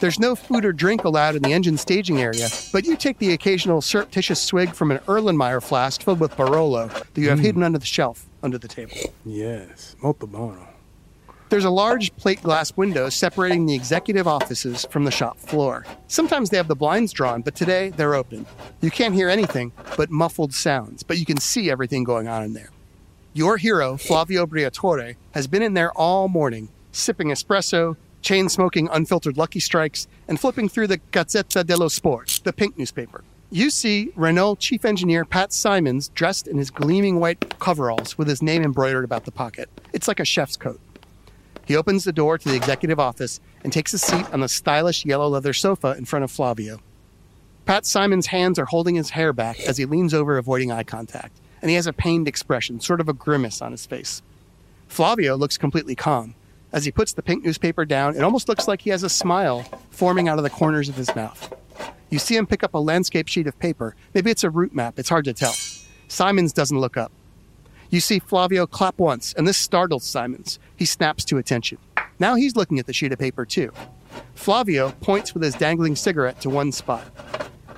There's no food or drink allowed in the engine staging area, but you take the occasional surreptitious swig from an Erlenmeyer flask filled with Barolo that you have mm. hidden under the shelf under the table. Yes. Molto buono. There's a large plate glass window separating the executive offices from the shop floor. Sometimes they have the blinds drawn, but today they're open. You can't hear anything but muffled sounds, but you can see everything going on in there. Your hero, Flavio Briatore, has been in there all morning, sipping espresso, chain smoking unfiltered Lucky Strikes, and flipping through the Gazzetta dello Sport, the pink newspaper. You see Renault chief engineer Pat Symonds dressed in his gleaming white coveralls with his name embroidered about the pocket. It's like a chef's coat. He opens the door to the executive office and takes a seat on the stylish yellow leather sofa in front of Flavio. Pat Symonds' hands are holding his hair back as he leans over, avoiding eye contact, and he has a pained expression, sort of a grimace on his face. Flavio looks completely calm. As he puts the pink newspaper down, it almost looks like he has a smile forming out of the corners of his mouth. You see him pick up a landscape sheet of paper. Maybe it's a route map, it's hard to tell. Symonds doesn't look up. You see Flavio clap once, and this startles Symonds. He snaps to attention. Now he's looking at the sheet of paper too. Flavio points with his dangling cigarette to one spot.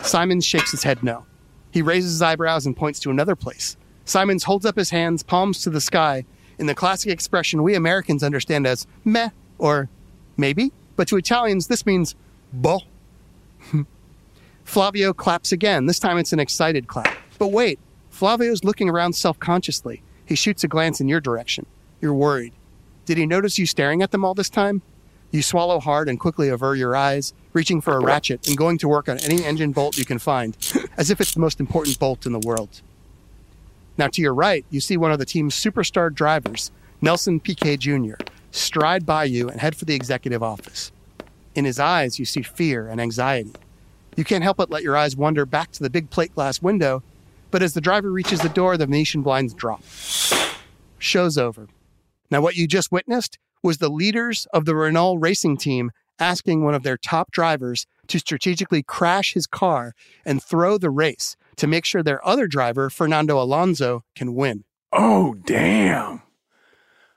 Symonds shakes his head no. He raises his eyebrows and points to another place. Symonds holds up his hands, palms to the sky, in the classic expression we Americans understand as meh or maybe, but to Italians this means boh. Flavio claps again. This time it's an excited clap. But wait, Flavio's looking around self consciously. He shoots a glance in your direction. You're worried. Did he notice you staring at them all this time? You swallow hard and quickly avert your eyes, reaching for a ratchet and going to work on any engine bolt you can find, as if it's the most important bolt in the world. Now, to your right, you see one of the team's superstar drivers, Nelson Piquet Jr., stride by you and head for the executive office. In his eyes, you see fear and anxiety. You can't help but let your eyes wander back to the big plate glass window, but as the driver reaches the door, the Venetian blinds drop. Show's over. Now, what you just witnessed was the leaders of the Renault racing team asking one of their top drivers to strategically crash his car and throw the race to make sure their other driver, Fernando Alonso, can win. Oh, damn.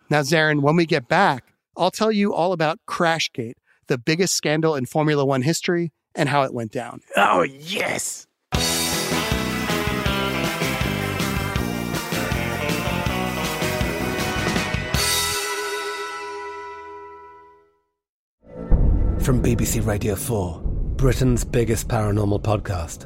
Now, Zarin, when we get back, I'll tell you all about Crashgate, the biggest scandal in Formula One history, and how it went down. Oh, yes. From BBC Radio 4, Britain's biggest paranormal podcast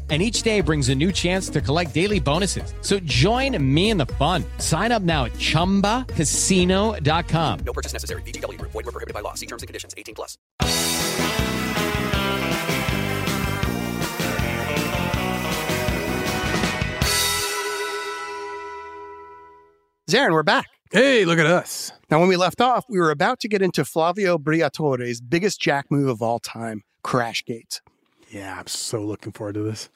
And each day brings a new chance to collect daily bonuses. So join me in the fun. Sign up now at chumbacasino.com. No purchase necessary. VGW Group. Void were prohibited by law. See terms and conditions. 18 plus. Zarin, we're back. Hey, look at us. Now, when we left off, we were about to get into Flavio Briatore's biggest jack move of all time, Crashgate. Yeah, I'm so looking forward to this.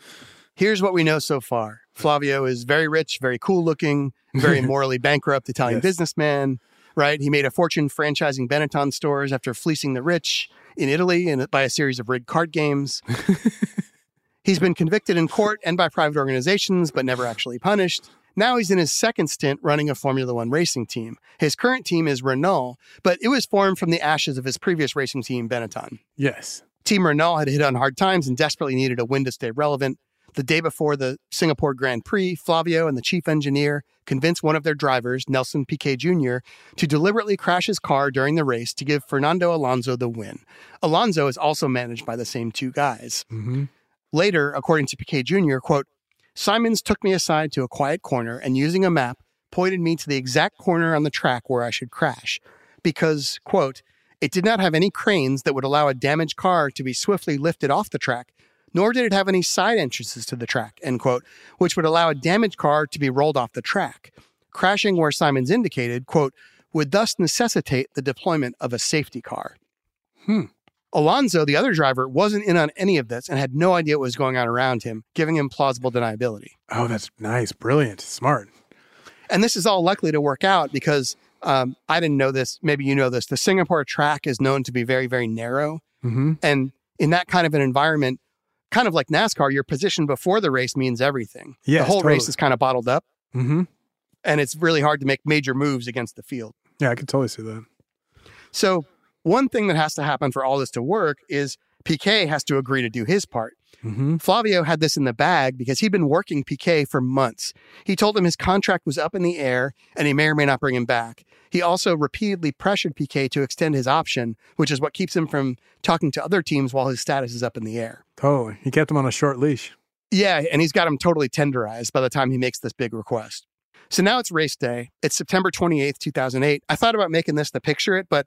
Here's what we know so far Flavio is very rich, very cool looking, very morally bankrupt Italian Yes. businessman, right? He made a fortune franchising Benetton stores after fleecing the rich in Italy and by a series of rigged card games. He's been convicted in court and by private organizations, but never actually punished. Now he's in his second stint running a Formula One racing team. His current team is Renault, but it was formed from the ashes of his previous racing team, Benetton. Yes. Team Renault had hit on hard times and desperately needed a win to stay relevant. The day before the Singapore Grand Prix, Flavio and the chief engineer convinced one of their drivers, Nelson Piquet Jr., to deliberately crash his car during the race to give Fernando Alonso the win. Alonso is also managed by the same two guys. Mm-hmm. Later, according to Piquet Jr., quote, Symonds took me aside to a quiet corner and using a map pointed me to the exact corner on the track where I should crash because, quote, it did not have any cranes that would allow a damaged car to be swiftly lifted off the track, nor did it have any side entrances to the track, end quote, which would allow a damaged car to be rolled off the track. Crashing where Symonds indicated, quote, would thus necessitate the deployment of a safety car. Hmm. Alonso, the other driver, wasn't in on any of this and had no idea what was going on around him, giving him plausible deniability. Oh, that's nice. Brilliant. Smart. And this is all likely to work out because um, I didn't know this. Maybe you know this. The Singapore track is known to be very, very narrow. Mm-hmm. And in that kind of an environment, kind of like NASCAR, your position before the race means everything. Yes, the whole race is kind of bottled up, Mm-hmm. and it's really hard to make major moves against the field. Yeah, I could totally see that. So, one thing that has to happen for all this to work is Piquet has to agree to do his part. Mm-hmm. Flavio had this in the bag because he'd been working Piquet for months. He told him his contract was up in the air and he may or may not bring him back. He also repeatedly pressured Piquet to extend his option, which is what keeps him from talking to other teams while his status is up in the air. Totally. He kept him on a short leash. Yeah, and he's got him totally tenderized by the time he makes this big request. So now it's race day. It's September 28th, 2008. I thought about making this the picture it, but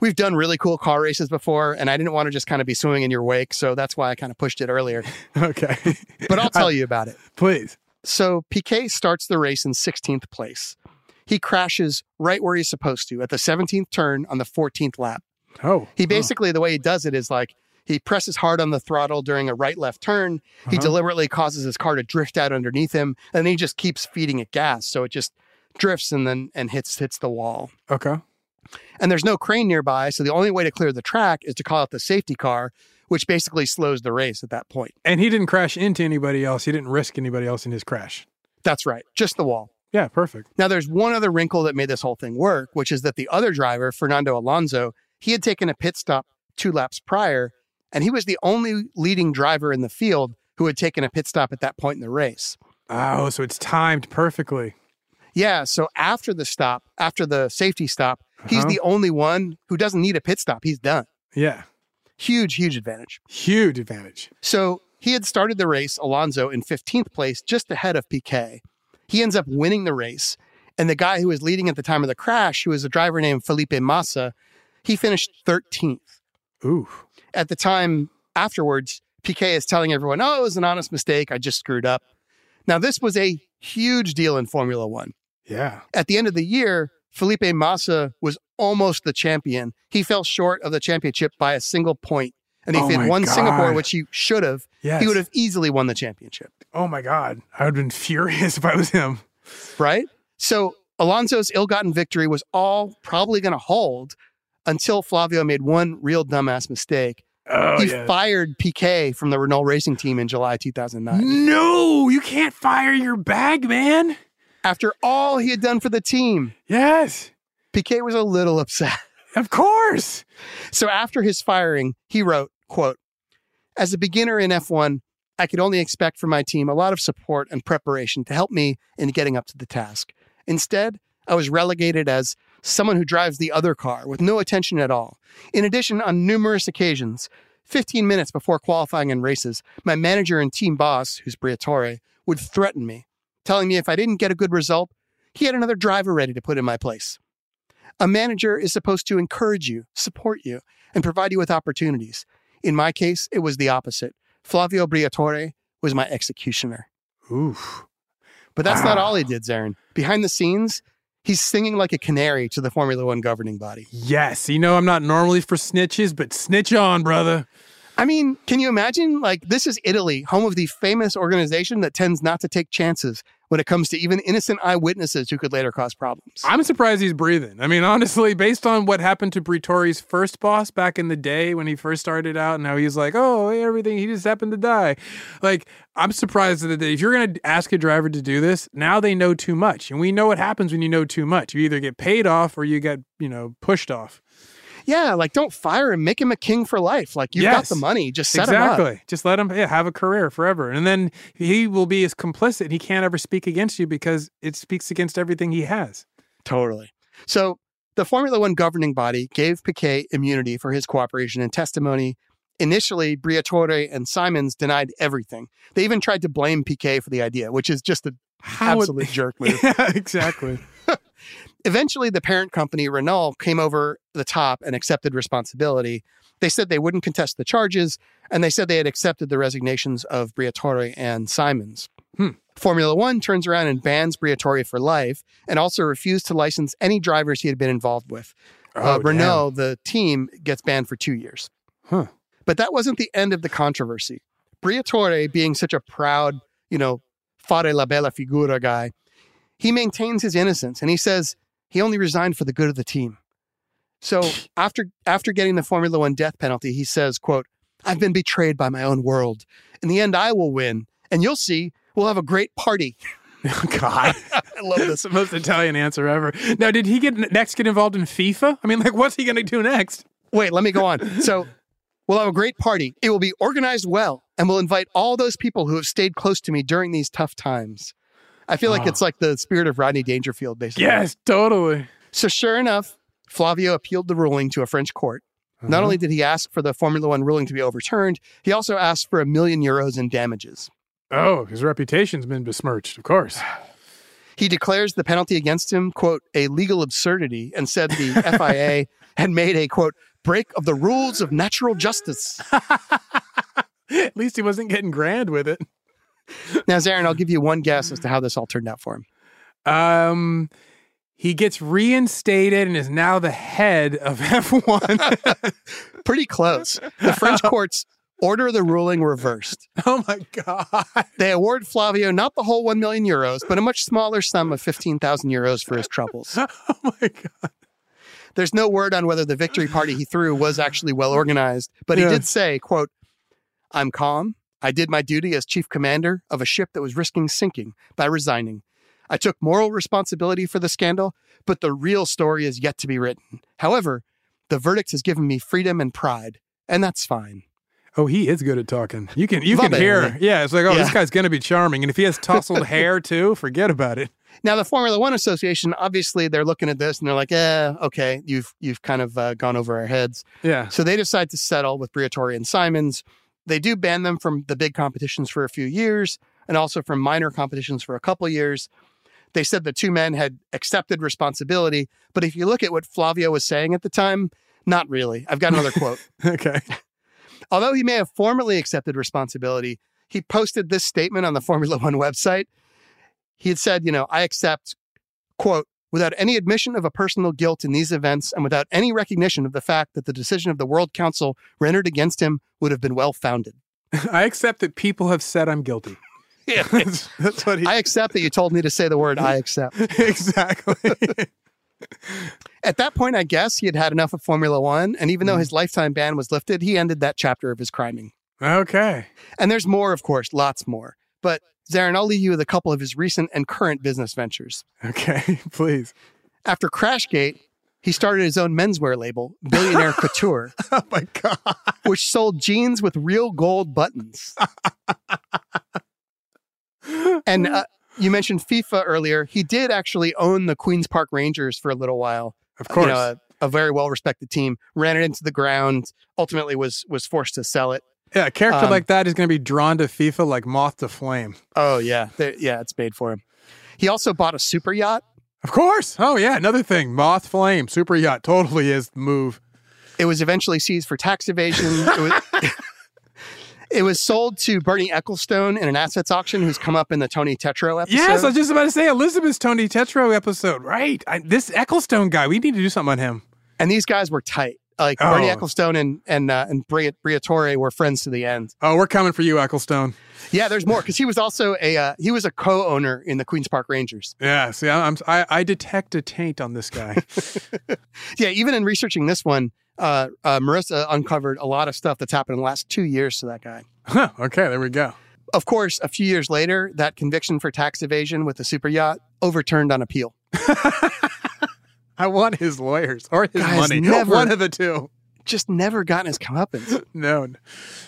we've done really cool car races before, and I didn't want to just kind of be swimming in your wake. So that's why I kind of pushed it earlier. Okay. But I'll tell you about it. Please. So Piquet starts the race in 16th place. He crashes right where he's supposed to at the 17th turn on the 14th lap. Oh. He basically, the way he does it is like he presses hard on the throttle during a right left turn. He Uh-huh. deliberately causes his car to drift out underneath him, and he just keeps feeding it gas. So it just drifts and then and hits hits the wall. Okay. And there's no crane nearby, so the only way to clear the track is to call out the safety car, which basically slows the race at that point. And he didn't crash into anybody else. He didn't risk anybody else in his crash. That's right, just the wall. Yeah, perfect. Now, there's one other wrinkle that made this whole thing work, which is that the other driver, Fernando Alonso, he had taken a pit stop two laps prior, and he was the only leading driver in the field who had taken a pit stop at that point in the race. Oh, so it's timed perfectly. Yeah, so after the stop, after the safety stop, he's Uh-huh. the only one who doesn't need a pit stop. He's done. Yeah. Huge, huge advantage. Huge advantage. So he had started the race, Alonso, in 15th place, just ahead of Piquet. He ends up winning the race. And the guy who was leading at the time of the crash, who was a driver named Felipe Massa, he finished 13th. Ooh. At the time afterwards, Piquet is telling everyone, oh, it was an honest mistake. I just screwed up. Now, this was a huge deal in Formula One. Yeah. At the end of the year, Felipe Massa was almost the champion. He fell short of the championship by a single point, and if Oh he had won Singapore, which he should have, Yes. he would have easily won the championship, Oh my God. I would have been furious if I was him. right? So Alonso's ill-gotten victory was all probably going to hold until Flavio made one real dumbass mistake. Oh, he yeah. fired Piquet from the Renault Racing Team in July 2009. No, you can't fire your bag, man. After all he had done for the team, Yes. Piquet was a little upset. Of course. So after his firing, he wrote, quote, As a beginner in F1, I could only expect from my team a lot of support and preparation to help me in getting up to the task. Instead, I was relegated as someone who drives the other car with no attention at all. In addition, on numerous occasions, 15 minutes before qualifying in races, my manager and team boss, who's Briatore, would threaten me, telling me if I didn't get a good result, he had another driver ready to put in my place. A manager is supposed to encourage you, support you, and provide you with opportunities. In my case, it was the opposite. Flavio Briatore was my executioner. Oof. But that's not all he did, Zarin. Behind the scenes, he's singing like a canary to the Formula One governing body. Yes. You know, I'm not normally for snitches, but snitch on, brother. I mean, can you imagine? Like, this is Italy, home of the famous organization that tends not to take chances when it comes to even innocent eyewitnesses who could later cause problems. I'm surprised he's breathing. I mean, honestly, based on what happened to Briatore's first boss back in the day when he first started out, and how he's like, oh, everything, he just happened to die. Like, I'm surprised that if you're going to ask a driver to do this, now they know too much. And we know what happens when you know too much. You either get paid off or you get, you know, pushed off. Yeah, like don't fire him, make him a king for life. Like you've got the money, just set him up. exactly. Just let him yeah, have a career forever. And then he will be as complicit. He can't ever speak against you because it speaks against everything he has. Totally. So the Formula One governing body gave Piquet immunity for his cooperation and testimony. Initially, Briatore and Symonds denied everything. They even tried to blame Piquet for the idea, which is just an How would- absolute jerk move. Yeah, exactly. Eventually, the parent company, Renault, came over the top and accepted responsibility. They said they wouldn't contest the charges, and they said they had accepted the resignations of Briatore and Symonds. Hmm. Formula One turns around and bans Briatore for life and also refused to license any drivers he had been involved with. Oh, uh, Renault, the team, gets banned for two years. Huh. But that wasn't the end of the controversy. Briatore, being such a proud, you know, fare la bella figura guy, he maintains his innocence and he says he only resigned for the good of the team. So after after getting the Formula One death penalty, he says, quote, I've been betrayed by my own world. In the end, I will win. And you'll see, we'll have a great party. Oh, God, I love this. the most Italian answer ever. Now, did he get next get involved in FIFA? I mean, like, what's he going to do next? Wait, let me go on. So we'll have a great party. It will be organized well, and we'll invite all those people who have stayed close to me during these tough times. I feel like Oh. it's like the spirit of Rodney Dangerfield, basically. Yes, totally. So sure enough, Flavio appealed the ruling to a French court. Not Uh-huh. only did he ask for the Formula One ruling to be overturned, he also asked for a million euros in damages. Oh, his reputation's been besmirched, of course. He declares the penalty against him, quote, a legal absurdity, and said the FIA had made a, quote, break of the rules of natural justice. At least he wasn't getting grand with it. Now, Zarin, I'll give you one guess as to how this all turned out for him. Um, he gets reinstated and is now the head of F1. Pretty close. The French courts order the ruling reversed. oh my god! They award Flavio not the whole 1 million euros, but a much smaller sum of 15,000 euros for his troubles. Oh my god! There's no word on whether the victory party he threw was actually well organized, but he Yeah. did say, quote, I'm calm. I did my duty as chief commander of a ship that was risking sinking by resigning. I took moral responsibility for the scandal, but the real story is yet to be written. However, the verdict has given me freedom and pride, and that's fine. Oh, he is good at talking. You can you Va can bene. hear. Yeah, it's like, oh, this guy's gonna be charming, and if he has tousled hair too, forget about it. Now, the Formula One Association, obviously, they're looking at this and they're like, "Eh, okay, you've you've kind of uh, gone over our heads." Yeah. So they decide to settle with Briatore and Symonds. They do ban them from the big competitions for a few years and also from minor competitions for a couple years. They said the two men had accepted responsibility, but if you look at what Flavio was saying at the time, not really. I've got another quote. Okay. Although he may have formally accepted responsibility, he posted this statement on the Formula One website. He had said, you know, I accept, quote, without any admission of a personal guilt in these events and without any recognition of the fact that the decision of the World Council rendered against him would have been well founded. I accept that people have said I'm guilty. Yeah. That's, that's what he. I accept that you told me to say the word I accept. exactly. At that point, I guess he had had enough of Formula One. And even though mm-hmm. his lifetime ban was lifted, he ended that chapter of his criming. okay. And there's more, of course, lots more. But Zarin, I'll leave you with a couple of his recent and current business ventures. Okay. Please. After Crashgate, he started his own menswear label, Billionaire Couture, Oh my god. which sold jeans with real gold buttons. and uh, you mentioned FIFA earlier. He did actually own the Queen's Park Rangers for a little while. Of course. You know, a, a very well respected team. Ran it into the ground. Ultimately, was was forced to sell it. Yeah, a character um, like that is going to be drawn to FIFA like moth to flame. Oh yeah, There- yeah, it's made for him. He also bought a super yacht. Of course. Oh yeah, another thing. Moth flame, super yacht totally is the move. It was eventually seized for tax evasion. It was, it was sold to Bernie Ecclestone in an assets auction, who's come up in the Tony Tetro episode. Yes, I was just about to say Elizabeth's Tony Tetro episode. Right. I, this Ecclestone guy, we need to do something on him. and these guys were tight. Like Oh. Bernie Ecclestone and and uh, and Bria, Briatore were friends to the end. Oh, we're coming for you, Ecclestone. Yeah, there's more because he was also a uh, he was a co-owner in the Queens Park Rangers. Yeah. See, I'm, I, I detect a taint on this guy. Yeah, even in researching this one, uh, uh, Marissa uncovered a lot of stuff that's happened in the last two years to that guy. Huh, okay, there we go. Of course, a few years later, that conviction for tax evasion with the super yacht overturned on appeal. I want his lawyers or his Guys, money. never- One of the two. Just never gotten his comeuppance. No.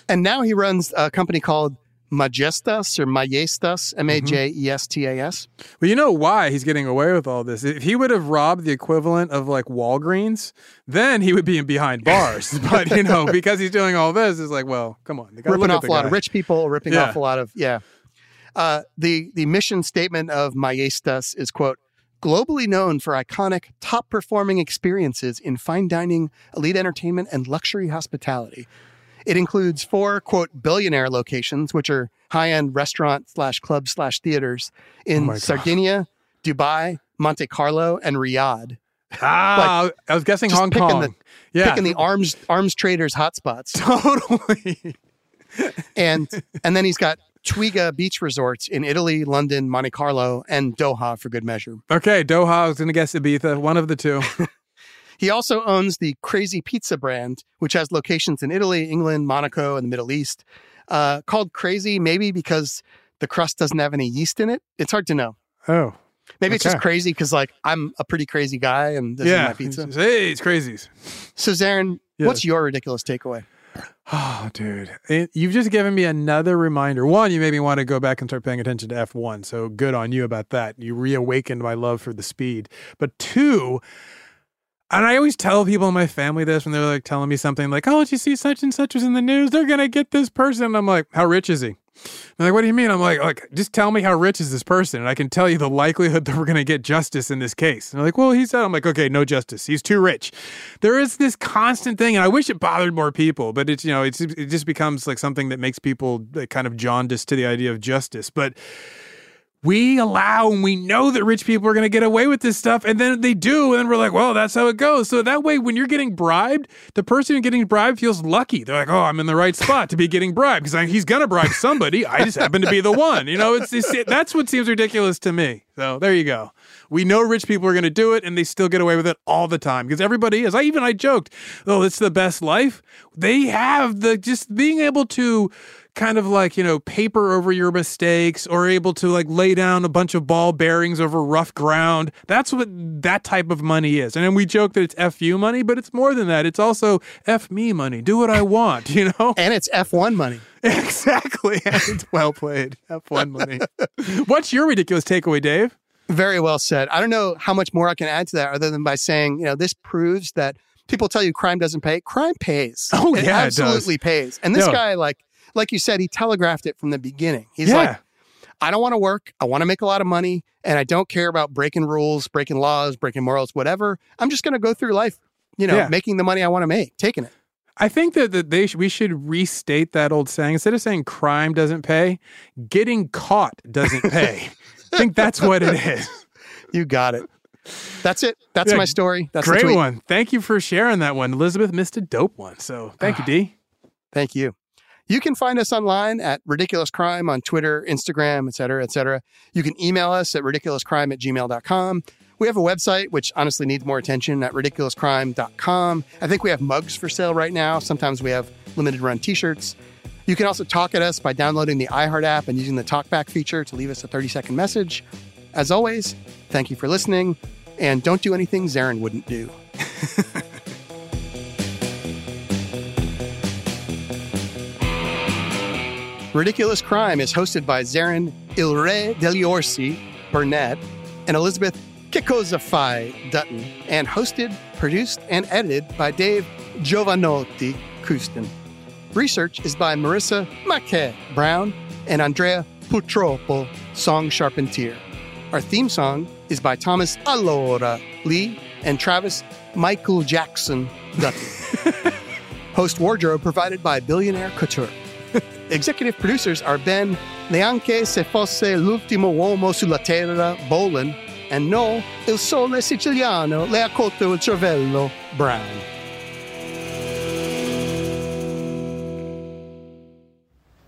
and now he runs a company called Majestas or Majestas, M A J E S T A S. Well, you know why he's getting away with all this. If he would have robbed the equivalent of like Walgreens, then he would be in behind bars. but you know, because he's doing all this, it's like, well, come on, ripping off a lot guy. of rich people, ripping Yeah. off a lot of yeah. Uh, the the mission statement of Majestas is quote globally known for iconic, top performing experiences in fine dining, elite entertainment, and luxury hospitality. It includes four quote billionaire locations, which are high end restaurant slash club slash theaters Oh in God. Sardinia, Dubai, Monte Carlo, and Riyadh. Ah, I was guessing Hong Kong. The, yeah, picking the arms arms traders hotspots. totally. and and then he's got Twiga beach resorts in Italy, London, Monte Carlo, and Doha for good measure. Okay, Doha. I was going to guess Ibiza. One of the two. He also owns the Crazy Pizza brand, which has locations in Italy, England, Monaco, and the Middle East. Uh, called Crazy, maybe because the crust doesn't have any yeast in it. It's hard to know. Oh, Maybe it's just crazy because, like, I'm a pretty crazy guy and this is yeah. my pizza. Hey, it's crazies. So, Zarin, Yes. what's your ridiculous takeaway? Oh, dude. It- you've just given me another reminder. One, you made me want to go back and start paying attention to F1. So good on you about that. You reawakened my love for the speed. But two, and I always tell people in my family this when they're like telling me something like, oh, did you see such and such was in the news? They're going to get this person. I'm like, how rich is he? They're like, what do you mean? I'm like, like, just tell me how rich is this person, and I can tell you the likelihood that we're going to get justice in this case. And they're like, well, he said, I'm like, okay, no justice. He's too rich. There is this constant thing, and I wish it bothered more people, but it's you know, it's it just becomes like something that makes people kind of jaundiced to the idea of justice. But we allow and we know that rich people are going to get away with this stuff and then they do and then we're like well that's how it goes. So that way when you're getting bribed the person getting bribed feels lucky. They're like oh i'm in the right spot to be getting bribed because he's going to bribe somebody. I just happen to be the one you know? It's, it's that's what seems ridiculous to me. So there you go. We know rich people are going to do it and they still get away with it all the time because everybody is. I even i joked oh it's the best life. They have the just being able to kind of like you know paper over your mistakes or able to like lay down a bunch of ball bearings over rough ground that's what that type of money is and then we joke that it's fu money but it's more than that it's also f me money do what i want you know And it's F1 money. exactly it's well played f1 money what's your ridiculous takeaway dave Very well said. I don't know how much more I can add to that other than by saying, you know, this proves that people tell you crime doesn't pay. Crime pays. Oh, it yeah, it absolutely pays. And this No. guy, like, like you said, he telegraphed it from the beginning. He's Yeah. like, I don't want to work. I want to make a lot of money, and I don't care about breaking rules, breaking laws, breaking morals, whatever. I'm just going to go through life, you know, Yeah. making the money I want to make, taking it. I think that, that they sh- we should restate that old saying. Instead of saying crime doesn't pay, getting caught doesn't pay. I think that's what it is. You got it. That's it. That's Yeah, my story. That's Great one. Thank you for sharing that one. Elizabeth missed a dope one. So thank you, ah. D. Thank you. You can find us online at Ridiculous Crime on Twitter, Instagram, et cetera, et cetera. You can email us at ridiculouscrime at gmail.com. We have a website, which honestly needs more attention at ridiculouscrime.com. I think we have mugs for sale right now. Sometimes we have limited run t shirts. You can also talk at us by downloading the iHeart app and using the talkback feature to leave us a 30 second message. As always, thank you for listening. And don't do anything Zarin wouldn't do. Ridiculous Crime is hosted by Zarin Ilre degli Orsi Burnett and Elizabeth Kikosafai Dutton, and hosted, produced, and edited by Dave Giovanotti Kustin. Research is by Marissa Maquet Brown and Andrea Putroppo Song Charpentier. Our theme song is by Thomas Allora Lee and Travis Michael Jackson Dutton. Host wardrobe provided by Billionaire Couture. Executive producers are Ben Neanche se fosse l'ultimo uomo sulla terra, Bolin, and No, il sole siciliano le ha colto il cervello, Brown.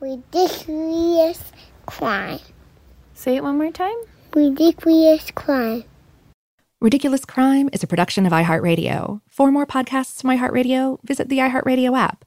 Ridiculous crime. Say it one more time. Ridiculous crime. Ridiculous Crime is a production of iHeartRadio. For more podcasts from iHeartRadio, visit the iHeartRadio app,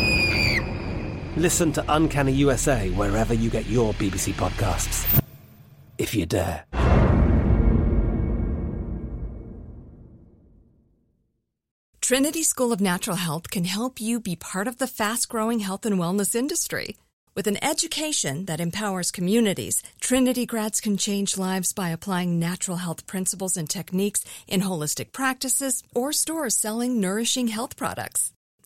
Listen to Uncanny USA wherever you get your BBC podcasts. If you dare. Trinity School of Natural Health can help you be part of the fast growing health and wellness industry. With an education that empowers communities, Trinity grads can change lives by applying natural health principles and techniques in holistic practices or stores selling nourishing health products.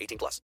18 plus.